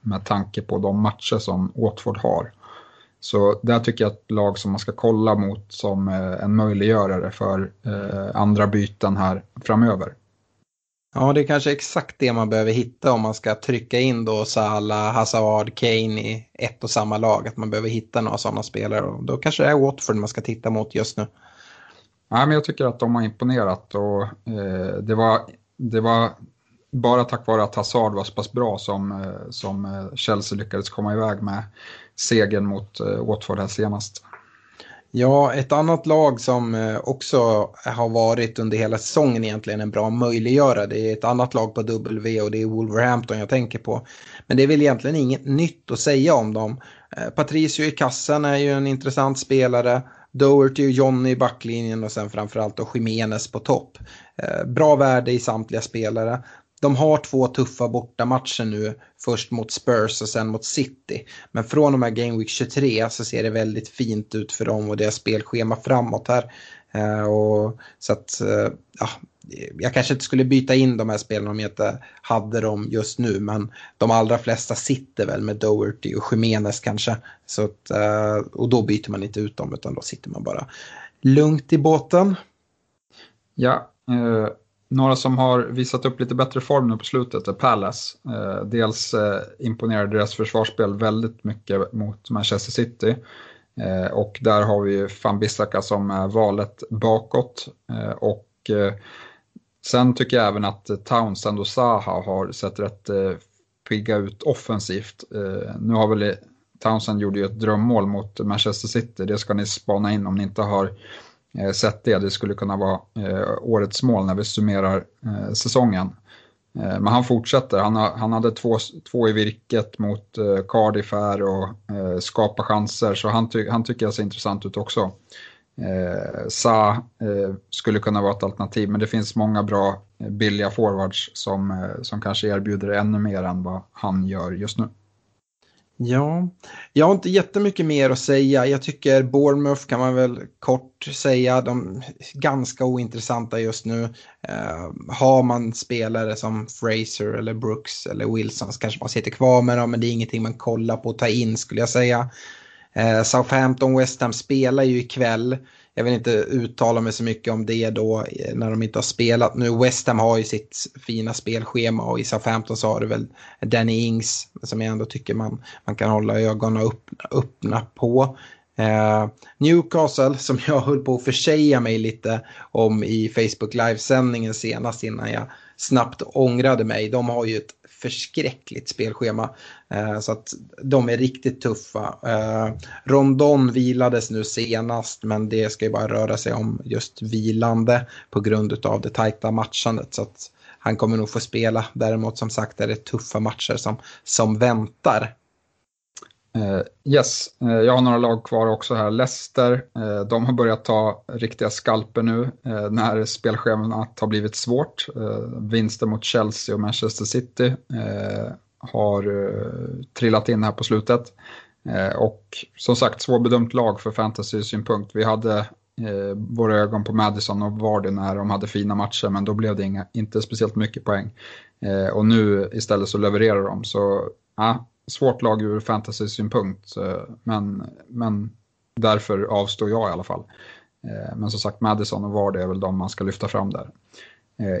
med tanke på de matcher som Watford har. Så där tycker jag att lag som man ska kolla mot som eh, en möjliggörare för eh, andra byten här framöver. Ja, det är kanske exakt det man behöver hitta om man ska trycka in då Salah, Hazard, Kane i ett och samma lag. Att man behöver hitta några sådana spelare och då kanske det är Watford man ska titta mot just nu. Ja, men jag tycker att de har imponerat och eh, det, var, det var bara tack vare att Hazard var så pass bra som, eh, som Chelsea lyckades komma iväg med segern mot eh, Watford här senast. Ja, ett annat lag som eh, också har varit under hela säsongen egentligen en bra möjliggörare. Det är ett annat lag på W och det är Wolverhampton jag tänker på. Men det är väl egentligen inget nytt att säga om dem. Eh, Patricio i kassan är ju en intressant spelare. Doherty och Johnny i backlinjen och sen framförallt då Jimenez på topp. Bra värde i samtliga spelare. De har två tuffa bortamatcher nu, först mot Spurs och sen mot City. Men från och med Game Week 23 så ser det väldigt fint ut för dem och deras spelschema framåt här. Eh, och, så att, eh, ja, jag kanske inte skulle byta in de här spelarna om jag inte hade dem just nu. Men de allra flesta sitter väl med Doherty och Jimenez kanske. Så att, eh, och då byter man inte ut dem utan då sitter man bara lugnt i båten. Ja, några som har visat upp lite bättre form nu på slutet är Palace. Eh, dels eh, imponerade deras försvarsspel väldigt mycket mot Manchester City. Eh, och där har vi ju van Bissaka som är valet bakåt. Och sen tycker jag även att Townsend och Zaha har sett rätt pigga ut offensivt. nu har väl Townsend gjorde ju ett drömmål mot Manchester City, det ska ni spana in om ni inte har Eh, sett det. Det skulle kunna vara eh, årets mål när vi summerar eh, säsongen. Eh, men han fortsätter. Han, han hade två, två i virket mot eh, Cardiff här och eh, skapa chanser. Så han, ty, han tycker jag ser intressant ut också. Eh, Sa eh, skulle kunna vara ett alternativ men det finns många bra billiga forwards som, som kanske erbjuder ännu mer än vad han gör just nu. Ja, jag har inte jättemycket mer att säga. Jag tycker Bournemouth kan man väl kort säga. De är ganska ointressanta just nu. Eh, har man spelare som Fraser eller Brooks eller Wilson så kanske man sitter kvar med dem. Men det är ingenting man kollar på att ta in skulle jag säga. Eh, Southampton West Ham spelar ju ikväll jag vill inte uttala mig så mycket om det då eh, när de inte har spelat. Nu West Ham har ju sitt fina spelschema och i Southampton så har det väl Danny Ings som jag ändå tycker man, man kan hålla ögonen upp, öppna på. Eh, Newcastle som jag höll på att försäga mig lite om i Facebook livesändningen senast innan jag snabbt ångrade mig. De har ju ett förskräckligt spelschema. Eh, så att de är riktigt tuffa. Eh, Rondon vilades nu senast men det ska ju bara röra sig om just vilande på grund av det tajta matchandet. Så att han kommer nog få spela. Däremot som sagt är det tuffa matcher som, som väntar. Eh, yes, jag har några lag kvar också här. Leicester, de har börjat ta riktiga skalper nu när spelschemat har blivit svårt. vinster mot Chelsea och Manchester City har eh, trillat in här på slutet. Eh, och som sagt, svårbedömt lag för fantasy-synpunkt. Vi hade eh, våra ögon på Madison och Vardy när de hade fina matcher, men då blev det inga, inte speciellt mycket poäng. och nu istället så levererar de, så ja, svårt lag ur fantasy-synpunkt. Eh, men, men därför avstår jag i alla fall. Eh, men som sagt, Madison och Vardy är väl de man ska lyfta fram där.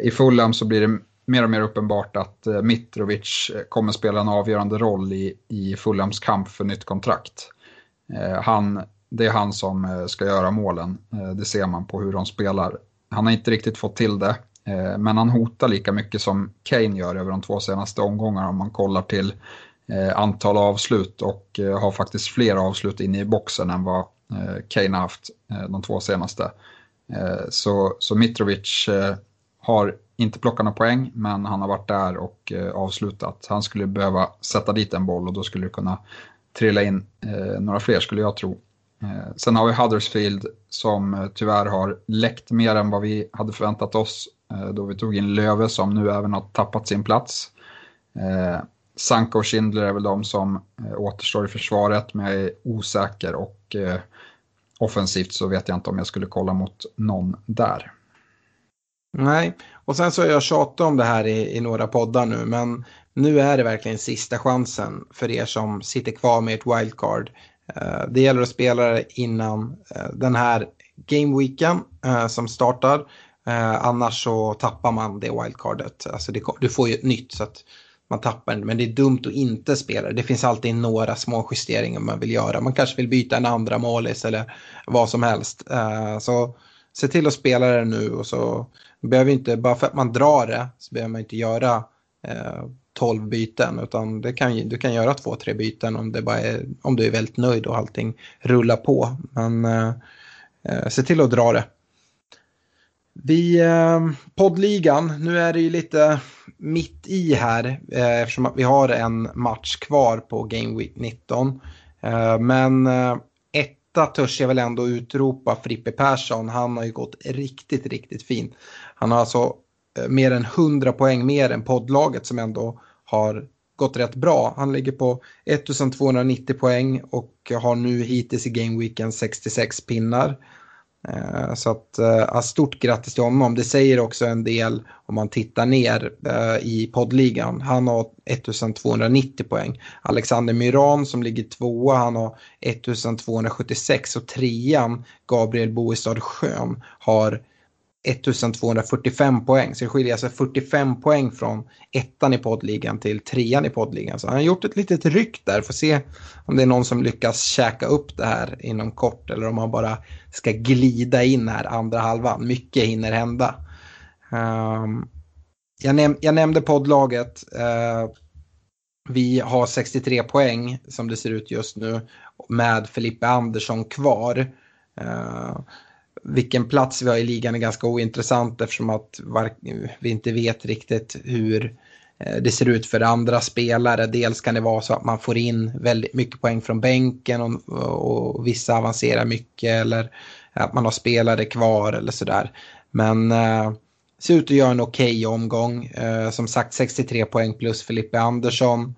I Fulham så blir det mer och mer uppenbart att eh, Mitrovic eh, kommer spela en avgörande roll i, i Fulhams kamp för nytt kontrakt. Eh, han, det är han som ska göra målen, det ser man på hur de spelar. Han har inte riktigt fått till det, men han hotar lika mycket som Kane gör över de två senaste omgångarna om man kollar till antal avslut och har faktiskt fler avslut inne i boxen än vad Kane har haft de två senaste. Så, så Mitrovic har inte plockat några poäng men han har varit där och eh, avslutat. Han skulle behöva sätta dit en boll och då skulle det kunna trilla in eh, några fler skulle jag tro. Eh, sen har vi Huddersfield som tyvärr har läckt mer än vad vi hade förväntat oss då vi tog in Löve som nu även har tappat sin plats. Sanka och Schindler är väl de som eh, återstår i försvaret, men jag är osäker och eh, offensivt så vet jag inte om jag skulle kolla mot någon där. Nej, och sen så har jag tjatat om det här i, i några poddar nu, men nu är det verkligen sista chansen för er som sitter kvar med ett wildcard. Eh, det gäller att spela det innan eh, den här gameweeken eh, som startar. Annars så tappar man det wildcardet. Alltså det, du får ju ett nytt så att man tappar det, Men det är dumt att inte spela Det finns alltid några små justeringar man vill göra. Man kanske vill byta en andra målis eller vad som helst. Så se till att spela det nu och så behöver inte, bara för att man drar det så behöver man inte göra eh, tolv 12 byten utan det kan, du kan göra två, tre byten om, det bara är, om du är väldigt nöjd och allting rullar på. Men eh, eh se till att dra det. Vi, eh, poddligan, nu är det ju lite mitt i här eh, eftersom vi har en match kvar på Game Week 19. Eh, men eh, etta törs jag väl ändå utropa Frippe Persson. Han har ju gått riktigt, riktigt fint. Han har alltså eh, mer än 100 poäng mer än poddlaget som ändå har gått rätt bra. Han ligger på 1290 poäng och har nu hittills i gameweeken 66 pinnar. Eh, så att, uh, stort grattis till honom. Det säger också en del om man tittar ner eh, i poddligan. Han har 1290 poäng. Alexander Myran som ligger tvåa, han har 1276 och trean Gabriel Boestad Schön har 1245 poäng. Så det skiljer alltså 45 poäng från ettan i poddligan till trean i poddligan. Så han har gjort ett litet ryck där. Får se om det är någon som lyckas käka upp det här inom kort eller om han bara ska glida in här andra halvan. Mycket hinner hända. Um, jag, näm jag, nämnde poddlaget. Uh, vi har 63 poäng som det ser ut just nu med Felipe Andersson kvar. Uh, vilken plats vi har i ligan är ganska ointressant eftersom att vi inte vet riktigt hur eh, det ser ut för andra spelare. Dels kan det vara så att man får in väldigt mycket poäng från bänken och, och vissa avancerar mycket eller att man har spelare kvar eller sådär. Men eh, ser ut att göra en okej okay omgång. Eh, som sagt 63 poäng plus Filippe Andersson.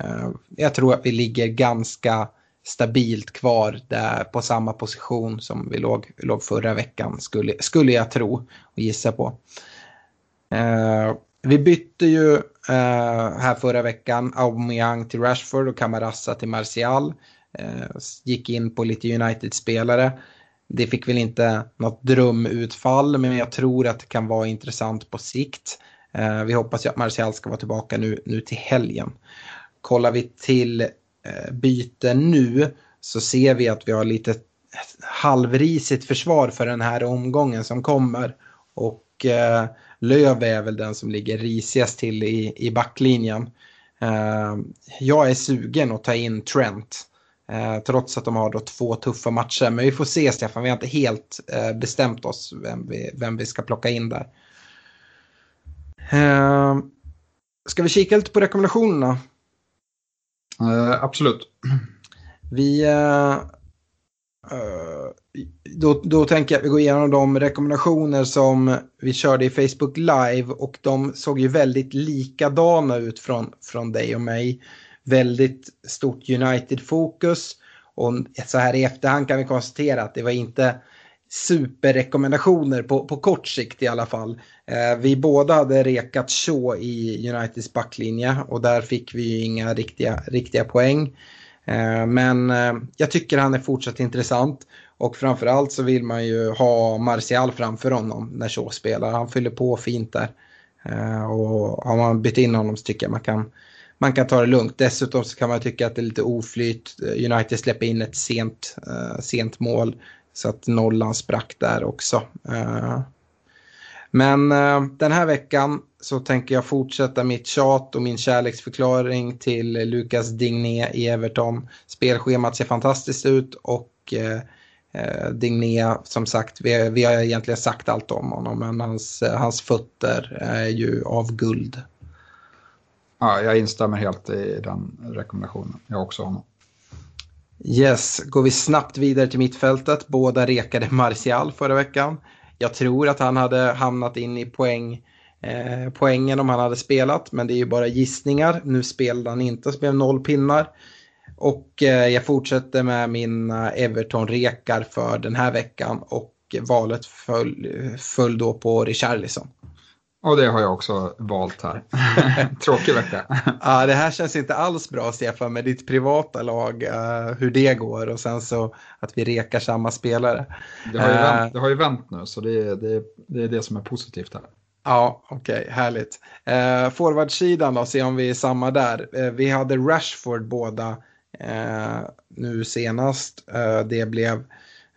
Eh, jag tror att vi ligger ganska stabilt kvar där på samma position som vi låg, låg förra veckan skulle, skulle jag tro och gissa på. Eh, vi bytte ju eh, här förra veckan Aubameyang till Rashford och Camarasa till Martial. Eh, gick in på lite United-spelare. Det fick väl inte något drömutfall men jag tror att det kan vara intressant på sikt. Eh, vi hoppas ju att Martial ska vara tillbaka nu, nu till helgen. Kollar vi till Eh, byte nu så ser vi att vi har lite halvrisigt försvar för den här omgången som kommer. Och eh, Löv är väl den som ligger risigast till i, i backlinjen. Eh, jag är sugen att ta in Trent. Eh, trots att de har då två tuffa matcher. Men vi får se Stefan, vi har inte helt eh, bestämt oss vem vi, vem vi ska plocka in där. Eh, ska vi kika lite på rekommendationerna? Uh, absolut. Vi, uh, uh, då, då tänker jag att vi går igenom de rekommendationer som vi körde i Facebook Live och de såg ju väldigt likadana ut från, från dig och mig. Väldigt stort United-fokus och så här i efterhand kan vi konstatera att det var inte superrekommendationer på, på kort sikt i alla fall. Eh, vi båda hade rekat Shaw i Uniteds backlinje och där fick vi ju inga riktiga, riktiga poäng. Eh, men eh, jag tycker han är fortsatt intressant och framförallt så vill man ju ha Martial framför honom när Shaw spelar. Han fyller på fint där. Och har man bytt in honom så tycker jag man kan, man kan ta det lugnt. Dessutom så kan man tycka att det är lite oflyt. United släpper in ett sent, sent mål så att nollan sprack där också. Men uh, den här veckan så tänker jag fortsätta mitt tjat och min kärleksförklaring till Lucas Digné i Everton. Spelschemat ser fantastiskt ut och uh, Digné, som sagt, vi, vi, har egentligen sagt allt om honom, men hans, hans fötter är ju av guld. Ja, jag instämmer helt i den rekommendationen. Jag också honom. Yes, går vi snabbt vidare till mittfältet. Båda rekade Martial förra veckan. Jag tror att han hade hamnat in i poäng, eh, poängen om han hade spelat, men det är ju bara gissningar. Nu spelade han inte, så blev noll pinnar. Och eh, jag fortsätter med mina Everton-rekar för den här veckan och valet föll, eh, föll då på Richarlison. Och det har jag också valt här. [LAUGHS] Tråkig vecka. ja, det här känns inte alls bra Stefan med ditt privata lag, uh, hur det går och sen så att vi rekar samma spelare. Det har ju, uh, vänt, det har ju vänt nu så det är, det, det är det som är positivt här. Ja, okej, okay, härligt. Uh, Forwardsidan då, se om vi är samma där. Uh, vi hade Rashford båda nu senast. det blev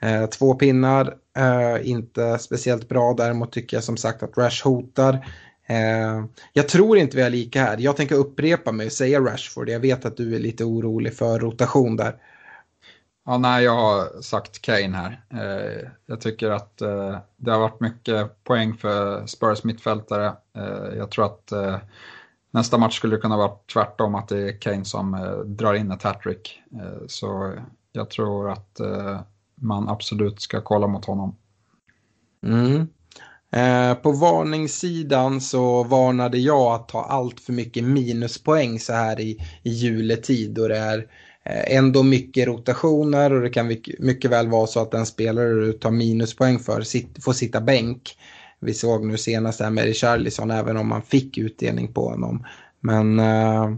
Eh, två pinnar, eh, inte speciellt bra. Däremot tycker jag som sagt att Rash hotar. Eh, jag tror inte vi är lika här. Jag tänker upprepa mig och säga Rashford. Jag vet att du är lite orolig för rotation där. Ja, nej, jag har sagt Kane här. Eh, jag tycker att eh, det har varit mycket poäng för Spurs mittfältare. Eh, jag tror att eh, nästa match skulle kunna vara tvärtom, att det är Kane som eh, drar in ett hattrick. Eh, så jag tror att man absolut ska kolla mot honom. Mm. Eh, på varningssidan så varnade jag att ta allt för mycket minuspoäng så här i, i juletid och det är eh, ändå mycket rotationer och det kan mycket väl vara så att den spelare du tar minuspoäng för får sitta bänk. Vi såg nu senast här med Richarlison även om man fick utdelning på honom. Men eh,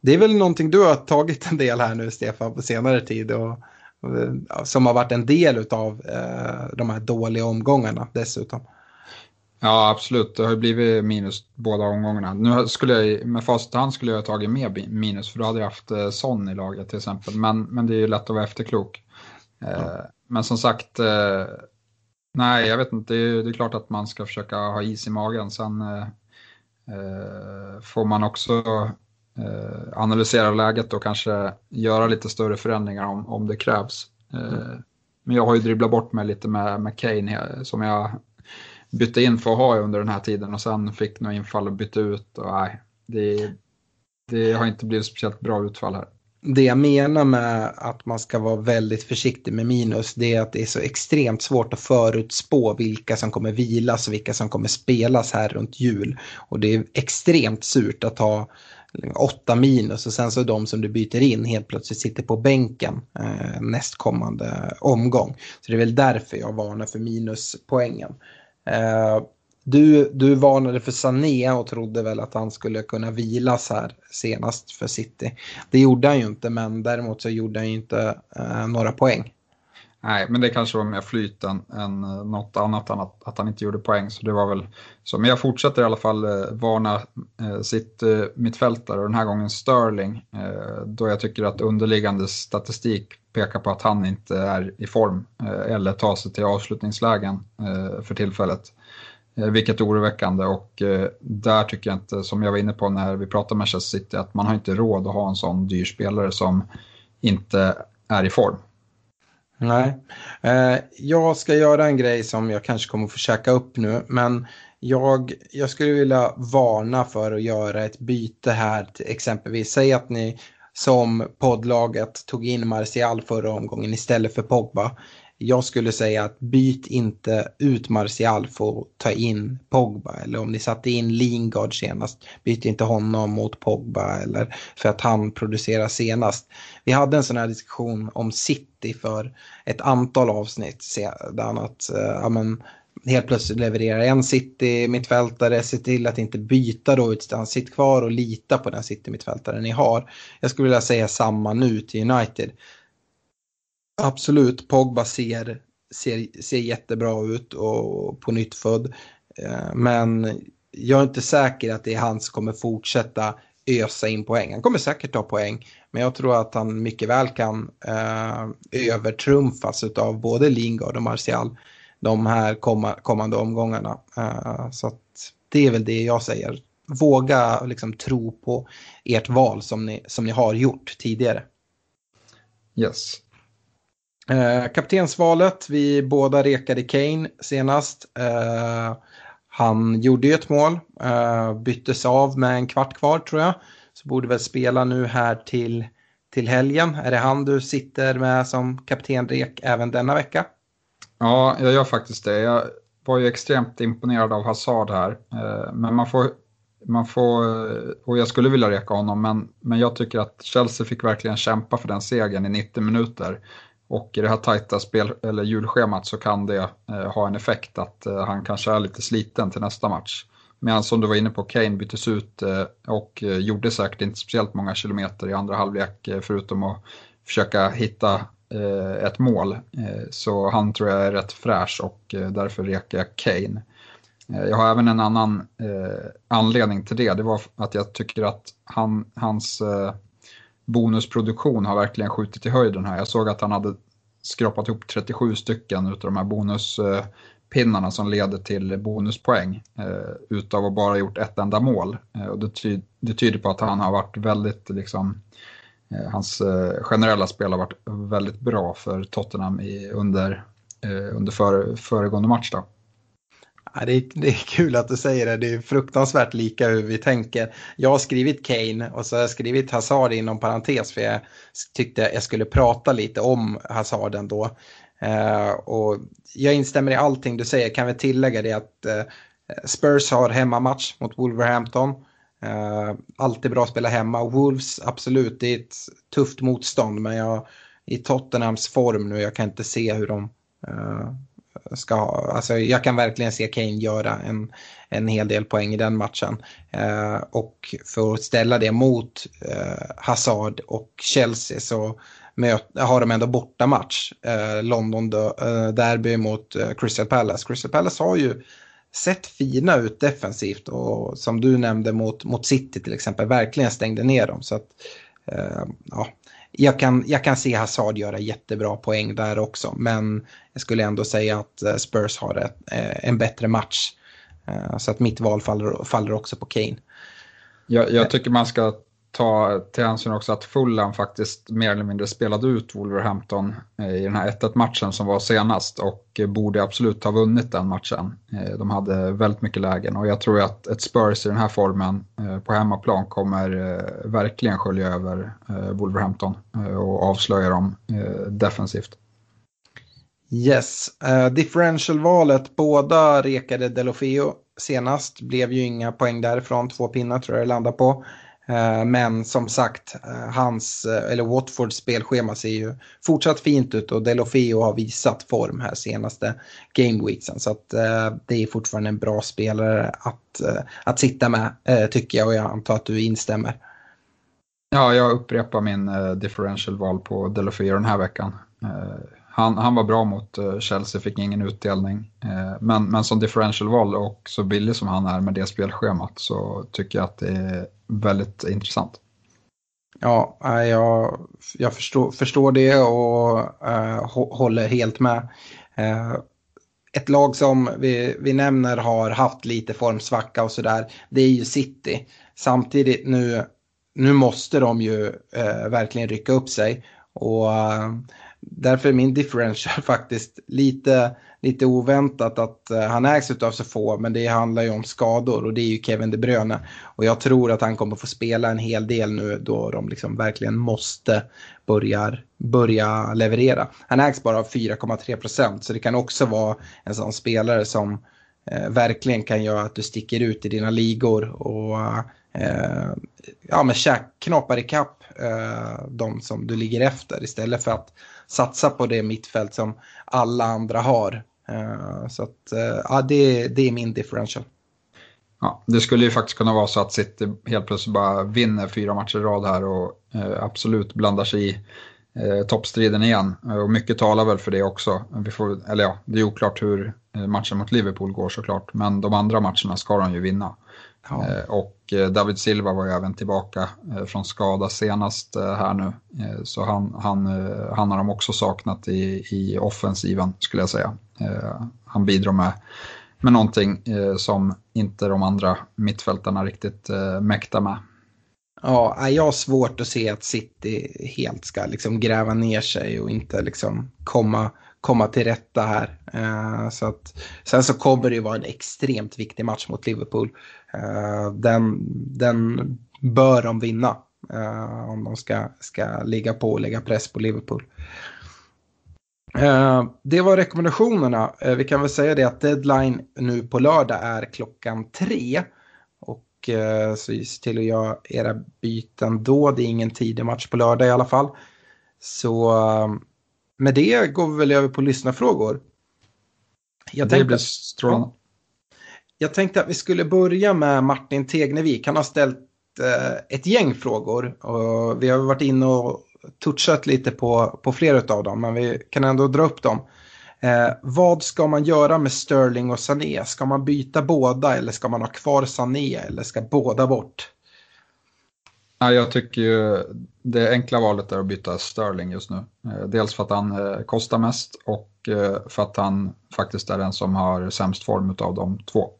det är väl någonting du har tagit en del här nu Stefan på senare tid och som har varit en del av eh, de här dåliga omgångarna dessutom. Ja, absolut. Det har blivit minus båda omgångarna. Nu skulle jag, med facit hand skulle jag ha tagit med minus för då hade jag haft eh, Son i laget till exempel. Men, men det är ju lätt att vara efterklok. Eh, ja. Men som sagt, eh, nej, jag vet inte. Det är, det är, klart att man ska försöka ha is i magen. Sen eh, eh, får man också eh, analysera läget och kanske göra lite större förändringar om, om det krävs. Eh, men jag har ju dribblat bort mig lite med, med Kane som jag bytte in för att ha under den här tiden och sen fick några infall och bytte ut. Och, nej, det, det har inte blivit speciellt bra utfall här. Det jag menar med att man ska vara väldigt försiktig med minus det är att det är så extremt svårt att förutspå vilka som kommer vilas och vilka som kommer spelas här runt jul. Och det är extremt surt att ha åtta minus och sen så de som du byter in helt plötsligt sitter på bänken eh, nästkommande omgång. Så det är väl därför jag varnar för minuspoängen. Eh, du, du varnade för Sané och trodde väl att han skulle kunna vilas här senast för City. Det gjorde han ju inte men däremot så gjorde han ju inte eh, några poäng. Nej, men det kanske var mer flyt än, än något annat än att, att han inte gjorde poäng. Så det var väl så. Men jag fortsätter i alla fall eh, varna eh, sitt eh, mittfältare och den här gången Sterling. Eh, då jag tycker att underliggande statistik pekar på att han inte är i form eh, eller tar sig till avslutningslägen eh, för tillfället. Eh, vilket är oroväckande och eh, där tycker jag inte, som jag var inne på när vi pratade med Manchester City, att man har inte råd att ha en sån dyr spelare som inte är i form. Nej, eh, jag ska göra en grej som jag kanske kommer att få käka upp nu, men jag, jag skulle vilja varna för att göra ett byte här till exempelvis. Säg att ni som poddlaget tog in Martial förra omgången istället för Pogba. Jag skulle säga att byt inte ut Martial för att ta in Pogba. Eller om ni satte in Lingard senast, byt inte honom mot Pogba eller för att han producerar senast. Vi hade en sån här diskussion om City för ett antal avsnitt sedan. Att, eh, ja, men, helt plötsligt levererar en City-mittfältare, se till att inte byta då utan sitt kvar och lita på den City-mittfältare ni har. Jag skulle vilja säga samma nu till United. Absolut, Pogba ser, ser, ser jättebra ut och på nytt född. Eh, men jag är inte säker att det är han som kommer fortsätta ösa in poäng. Han kommer säkert ta poäng, men jag tror att han mycket väl kan eh, övertrumfas av både Lingard och Martial de här kommande omgångarna. Eh, så det är väl det jag säger. Våga liksom tro på ert val som ni, som ni har gjort tidigare. Yes. Eh, kaptensvalet, vi båda rekade Kane senast. Eh, han gjorde ju ett mål, eh, byttes av med en kvart kvar tror jag. Så borde väl spela nu här till, till helgen. Är det han du sitter med som kaptenrek även denna vecka? Ja, jag gör faktiskt det. Jag var ju extremt imponerad av Hazard här. Eh, men man får, man får, och jag skulle vilja reka honom, men, men jag tycker att Chelsea fick verkligen kämpa för den segern i 90 minuter. Och i det här tajta spel, eller julschemat så kan det eh, ha en effekt att eh, han kanske är lite sliten till nästa match. Medan som du var inne på, Kane byttes ut eh, och eh, gjorde säkert inte speciellt många kilometer i andra halvlek eh, förutom att försöka hitta Eh, ett mål. Eh, så han tror jag är rätt fräsch och eh, därför rekar jag Kane. Eh, jag har även en annan eh, anledning till det. Det var att jag tycker att han, hans eh, bonusproduktion har verkligen skjutit i höjden här. Jag såg att han hade skrapat ihop 37 stycken utav de här bonuspinnarna som leder till bonuspoäng eh, utav att bara gjort ett enda mål. Eh, och det, ty det tyder på att han har varit väldigt liksom, Eh, hans eh, generella spel har varit väldigt bra för Tottenham i, under, under före, föregående match. Då. Ja, det, är, det är kul att du säger det, det är fruktansvärt lika hur vi tänker. Jag har skrivit Kane och så har jag skrivit Hazard inom parentes för jag tyckte jag skulle prata lite om Hazard ändå. Uh, eh, och jag instämmer i allting du säger, kan vi tillägga det att uh, Spurs har hemmamatch mot Wolverhampton. Uh, alltid bra att spela hemma. Wolves, absolut, det är ett tufft motstånd. Men jag, i Tottenhams form nu, jag kan inte se hur de uh, ska ha. Alltså, jag kan verkligen se Kane göra en, en hel del poäng i den matchen. Eh, och för att ställa det mot eh, Hazard och Chelsea så möt, har de ändå bortamatch. Eh, London eh, derby mot Crystal Palace. Crystal Palace har ju sett fina ut defensivt och som du nämnde mot, mot City till exempel verkligen stängde ner dem. Så att, eh, ja, jag, kan, jag kan se Hazard göra jättebra poäng där också men jag skulle ändå säga att eh, Spurs har ett, eh, en bättre match. Eh, så att mitt val faller, faller också på Kane. Jag, jag tycker man ska ta till hänsyn också att Fulham faktiskt mer eller mindre spelade ut Wolverhampton eh, i den här 1-1 matchen som var senast och borde absolut ha vunnit den matchen. Eh, de hade väldigt mycket lägen och jag tror att ett Spurs i den här formen eh, på hemmaplan kommer verkligen skölja över Wolverhampton och avslöja dem defensivt. Yes, uh, differentialvalet, båda rekade Delofeo senast, blev ju inga poäng därifrån, två pinnar tror jag det landade på. Eh, men som sagt, eh, hans, eh, eller Watfords spelschema ser ju fortsatt fint ut och Delofeo har visat form här senaste gameweeksen. Så att det är fortfarande en bra spelare att, att sitta med tycker jag och jag antar att du instämmer. Ja, jag upprepar min differential-val på Delofeo den här veckan. Han, han var bra mot Chelsea, fick ingen utdelning. Men, men som differential-val och så billig som han är med det spelschemat så tycker jag att det är väldigt intressant. Ja, jag, jag förstår, förstår det och uh, håller helt med. Uh, ett lag som vi, vi nämner har haft lite formsvacka och sådär, det är ju City. Samtidigt nu, nu måste de ju eh, verkligen rycka upp sig. Och eh, därför är min differential [LAUGHS] faktiskt lite, lite oväntat att eh, han ägs av så få, men det handlar ju om skador och det är ju Kevin De Bruyne. Och jag tror att han kommer få spela en hel del nu då de liksom verkligen måste börja, börja leverera. Han ägs bara av 4,3 procent, så det kan också vara en sån spelare som eh, verkligen kan göra att du sticker ut i dina ligor och uh, ja, men knoppar ikapp eh, de som du ligger efter istället för att satsa på det mittfält som alla andra har. Eh, så att, eh, ja, det, det är min differential. Ja, det skulle ju faktiskt kunna vara så att City helt plötsligt bara vinner fyra matcher i rad här och eh, absolut blandar sig i toppstriden igen. Och mycket talar väl för det också. Vi får, eller ja, det är oklart hur matchen mot Liverpool går såklart, men de andra matcherna ska de ju vinna. Ja. Eh, och eh, David Silva var ju även tillbaka eh, från skada senast här nu. Så han, han, han har de också saknat i, i offensiven skulle jag säga. Han bidrar med, med någonting som inte de andra mittfältarna riktigt mäktar med. Ja, jag har svårt att se att City helt ska liksom gräva ner sig och inte liksom komma, komma till rätta här. Eh, så att, sen så kommer det ju vara en extremt viktig match mot Liverpool. Eh, den, den bör de vinna eh, om de ska, ska ligga på och lägga press på Liverpool. Eh, det var rekommendationerna. Eh, vi kan väl säga det att deadline nu på lördag är klockan tre. Och så se till att göra era byten då. Det är ingen tidig match på lördag i alla fall. Så med det går vi väl över på lyssnarfrågor. Jag det blir strålande. Jag tänkte att vi skulle börja med Martin Tegnevik. Han har ställt eh, ett gäng frågor. Och vi har varit inne och touchat lite på, på flera av dem, men vi kan ändå dra upp dem. Eh, vad ska man göra med Sterling och Sané? Ska man byta båda eller ska man ha kvar Sané eller ska båda bort? Ja, jag tycker ju det enkla valet är att byta Sterling just nu. Eh, dels för att han eh, kostar mest och eh, för att han faktiskt är den som har sämst form av de två.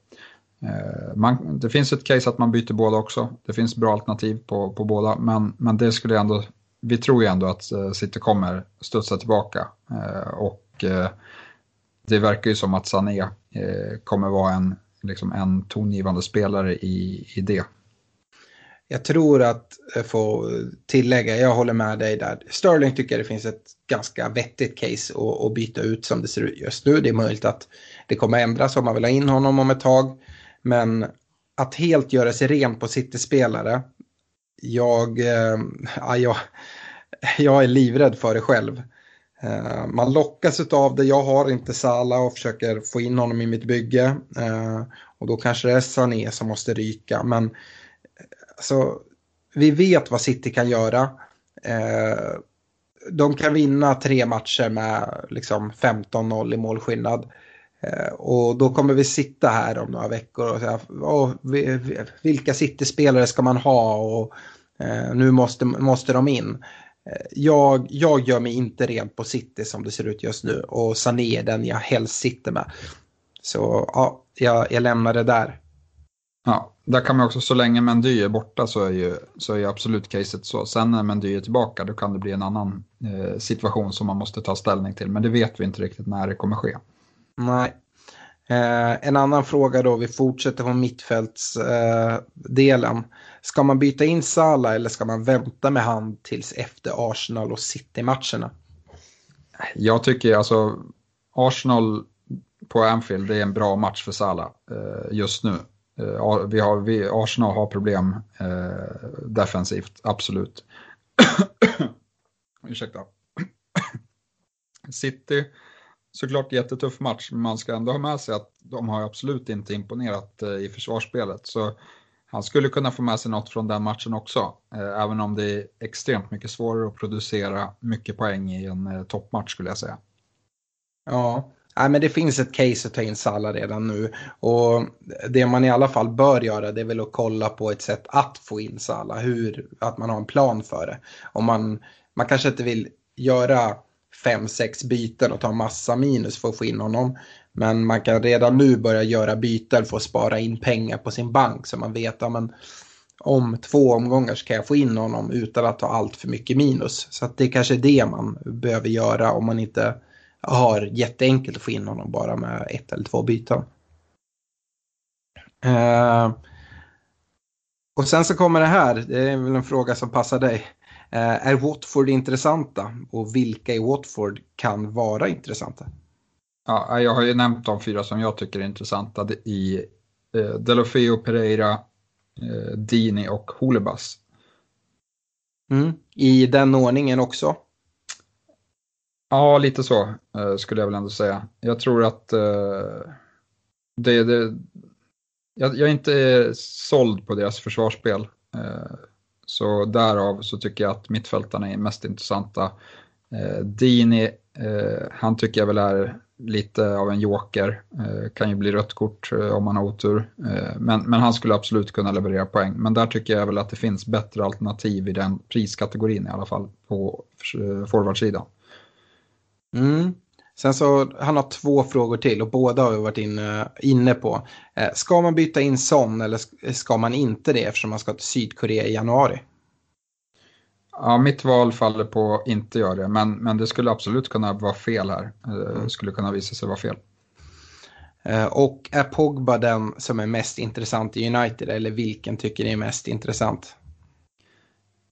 Man, det finns ett case att man byter båda också. Det finns bra alternativ på, på båda, men, men det skulle ändå, vi tror ju ändå att City kommer studsa tillbaka. Och det verkar ju som att Sané kommer vara en, liksom en tongivande spelare i, i det. Jag tror att eh, få tillägga, jag håller med dig där. Sterling tycker jag det finns ett ganska vettigt case att, att byta ut som det ser ut just nu. Det är möjligt att det kommer ändras om man vill ha in honom om ett tag. Men att helt göra sig ren på City-spelare, jag, eh, jag, jag är livrädd för det själv. Eh, man lockas av det, jag har inte Sala och försöker få in honom i mitt bygge. Eh, och då kanske det är Sané som måste ryka. Men alltså, vi vet vad City kan göra. Eh, de kan vinna tre matcher med liksom 15-0 i målskillnad. Eh, och då kommer vi sitta här om några veckor och säga oh, vilka City-spelare ska man ha och eh, nu måste, måste de in. Eh, jag, jag gör mig inte rent på City som det ser ut just nu och Sané är den jag helst sitter med. Så ja, jag, jag lämnar det där. Ja, där kan man också, så länge Mendy är borta så är ju, så är ju absolut caset så. Sen när Mendy är tillbaka då kan det bli en annan eh, situation som man måste ta ställning till. Men det vet vi inte riktigt när det kommer ske. Nej. Eh, en annan fråga då, vi fortsätter på mittfältsdelen. Eh, ska man byta in Salah eller ska man vänta med han tills efter Arsenal och City-matcherna? Jag tycker alltså Arsenal på Anfield det är en bra match för Salah eh, just nu. Eh, vi har, vi, Arsenal har problem eh, defensivt, absolut. [COUGHS] Ursäkta. [COUGHS] City såklart jättetuff match, men man ska ändå ha med sig att de har absolut inte imponerat eh, i försvarsspelet. Så han skulle kunna få med sig något från den matchen också, eh, även om det är extremt mycket svårare att producera mycket poäng i en eh, toppmatch skulle jag säga. Ja, Nej, men det finns ett case att ta in Salah redan nu. Och det man i alla fall bör göra det är väl att kolla på ett sätt att få in Salah. Hur, att man har en plan för det. Om man, man kanske inte vill göra fem, sex byten och ta massa minus för att få in honom. Men man kan redan nu börja göra byten för att spara in pengar på sin bank så man vet att ja, om två omgångar så kan jag få in honom utan att ta allt för mycket minus. Så att det kanske är det man behöver göra om man inte har jätteenkelt att få in honom bara med ett eller två byten. Uh, och sen så kommer det här, det är väl en fråga som passar dig. Uh, är Watford intressanta och vilka i Watford kan vara intressanta? Ja, jag har ju nämnt de fyra som jag tycker är intressanta i uh, Delofeo Pereira, uh, Dini och Holebas. Mm. I den ordningen också? Ja, lite så eh, skulle jag väl ändå säga. Jag tror att eh, det, det, jag, jag är inte eh, såld på deras försvarsspel. Eh, så därav så tycker jag att mittfältarna är mest intressanta. Eh, Dini, eh, han tycker jag väl är lite av en joker. Kan ju bli rött kort om man har otur. Men, men han skulle absolut kunna leverera poäng. Men där tycker jag väl att det finns bättre alternativ i den priskategorin i alla fall på forwardsidan. Mm. Sen så, han har två frågor till och båda har vi varit inne, inne på. Eh, ska man byta in Son eller ska man inte det eftersom man ska till Sydkorea i januari? Ja, mitt val faller på inte göra det, men, men det skulle absolut kunna vara fel här. Det mm. skulle kunna visa sig vara fel. Eh, och är Pogba den som är mest intressant i United eller vilken tycker ni är mest intressant?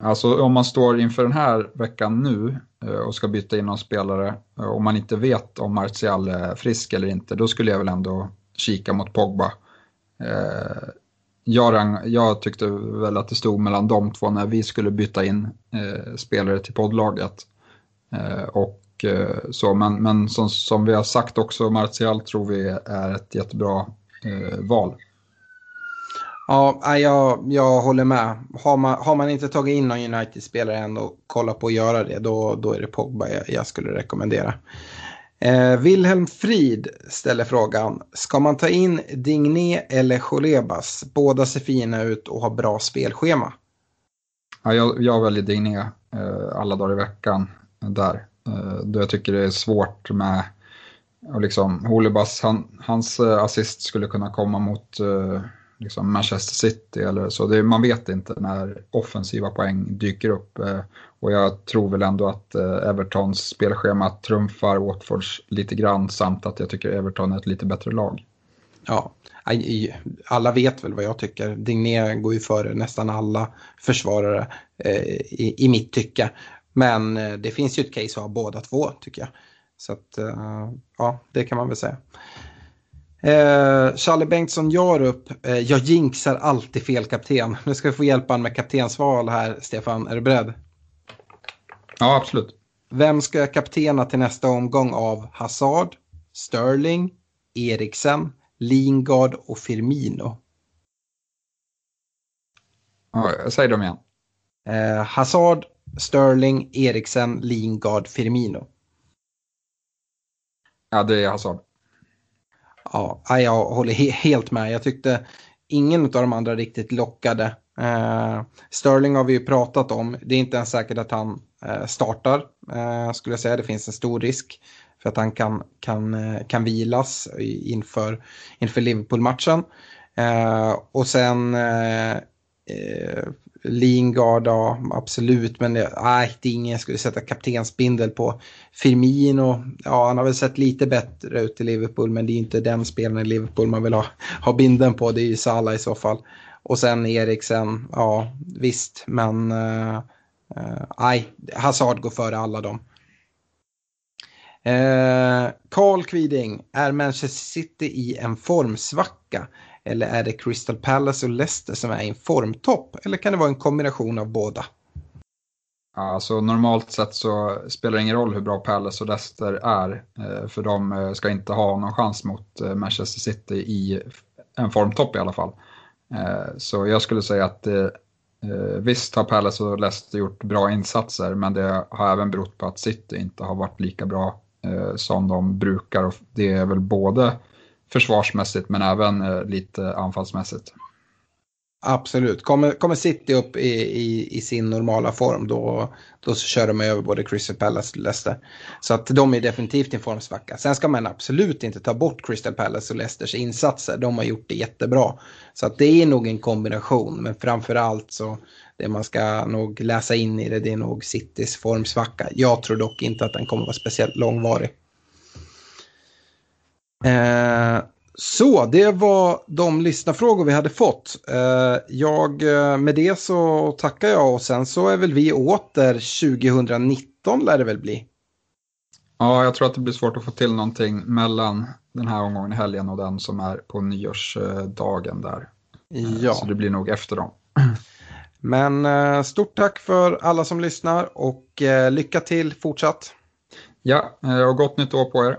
Alltså om man står inför den här veckan nu eh, och ska byta in någon spelare eh, och man inte vet om Martial är frisk eller inte, då skulle jag väl ändå kika mot Pogba. Eh, jag, jag, jag tyckte väl att det stod mellan de två när vi skulle byta in spelare till poddlaget. och så, men, men som, som vi har sagt också, Martial tror vi är ett jättebra val. Ja, jag, jag håller med. Har man, har man inte tagit in någon United-spelare än och kollat på att göra det, då, då är det Pogba jag, jag skulle rekommendera. Eh, Wilhelm Frid ställer frågan, ska man ta in Digné eller Cholebas? Båda ser fina ut och har bra spelschema. Ja, jag, jag väljer Digné eh, alla dagar i veckan där. Eh, då jag tycker det är svårt med och liksom, Holebas, han, hans eh, assist skulle kunna komma mot eh, liksom Manchester City eller så. Det, man vet inte när offensiva poäng dyker upp. Eh, och jag tror väl ändå att eh, Evertons spelschema trumfar Watfords lite grann samt att jag tycker Everton är ett lite bättre lag. Ja, alla vet väl vad jag tycker. Digné går ju före nästan alla försvarare eh, i, i mitt tycke. Men eh, det finns ju ett case att ha båda två tycker jag. Så att, ja, det kan man väl säga. Eh, Charlie Bengtsson Jarup, eh, jag jinxar alltid fel kapten. Nu ska vi få hjälpa honom med kaptensval här, Stefan. Är du beredd? Ja, absolut. Vem ska jag kaptena till nästa omgång av Hazard, Sterling, Eriksen, Lingard och Firmino? Ja, säg dem igen. Eh, Hazard, Sterling, Eriksen, Lingard, Firmino. Ja, det är Hazard. Ja, jag håller helt med. Jag tyckte ingen av de andra riktigt lockade. Eh, Sterling har vi ju pratat om. Det är inte ens säkert att han eh, startar, eh, skulle jag säga. Det finns en stor risk för att han kan, kan, eh, kan vilas inför, inför Liverpool-matchen. Eh, och sen eh, Lingard, ja, absolut, men eh, nej, det är ingen jag skulle sätta kaptensbindel på. Firmino, ja, han har väl sett lite bättre ut i Liverpool, men det är inte den spelaren i Liverpool man vill ha, ha binden på, det är ju Salah i så fall. Och sen Eriksen, ja, visst, men nej, eh, nej, Hazard går före alla dem. Uh, Carl Kviding, är Manchester City i en formsvacka? Eller är det Crystal Palace och Leicester som är i en formtopp? Eller kan det vara en kombination av båda? alltså normalt sett så spelar det ingen roll hur bra Palace och Leicester är. Eh, för de eh, ska inte ha någon chans mot eh, Manchester City i en formtopp i alla fall. Så jag skulle säga att visst har Palace och Leicester gjort bra insatser men det har även berott på att City inte har varit lika bra som de brukar. Och det är väl både försvarsmässigt men även eh, lite anfallsmässigt. Absolut. Kommer, kommer City upp i, i, i, sin normala form då, då så kör de över både Crystal Palace och Leicester. Så att de är definitivt i en formsvacka. Sen ska man absolut inte ta bort Crystal Palace och Leicesters insatser. De har gjort det jättebra. Så att det är nog en kombination. Men framför allt så det man ska nog läsa in i det, det är nog Citys formsvacka. Jag tror dock inte att den kommer vara speciellt långvarig. Eh, så, det var de lyssnarfrågor vi hade fått. Eh, jag, eh, med det så tackar jag och sen så är väl vi åter 2019 lär det väl bli. Ja, jag tror att det blir svårt att få till någonting mellan den här omgången i helgen och den som är på nyårsdagen där. Ja. Så det blir nog efter dem. [CLEARS THROAT] Men eh, stort tack för alla som lyssnar och eh, lycka till fortsatt. Ja, eh, och gott nytt år på er.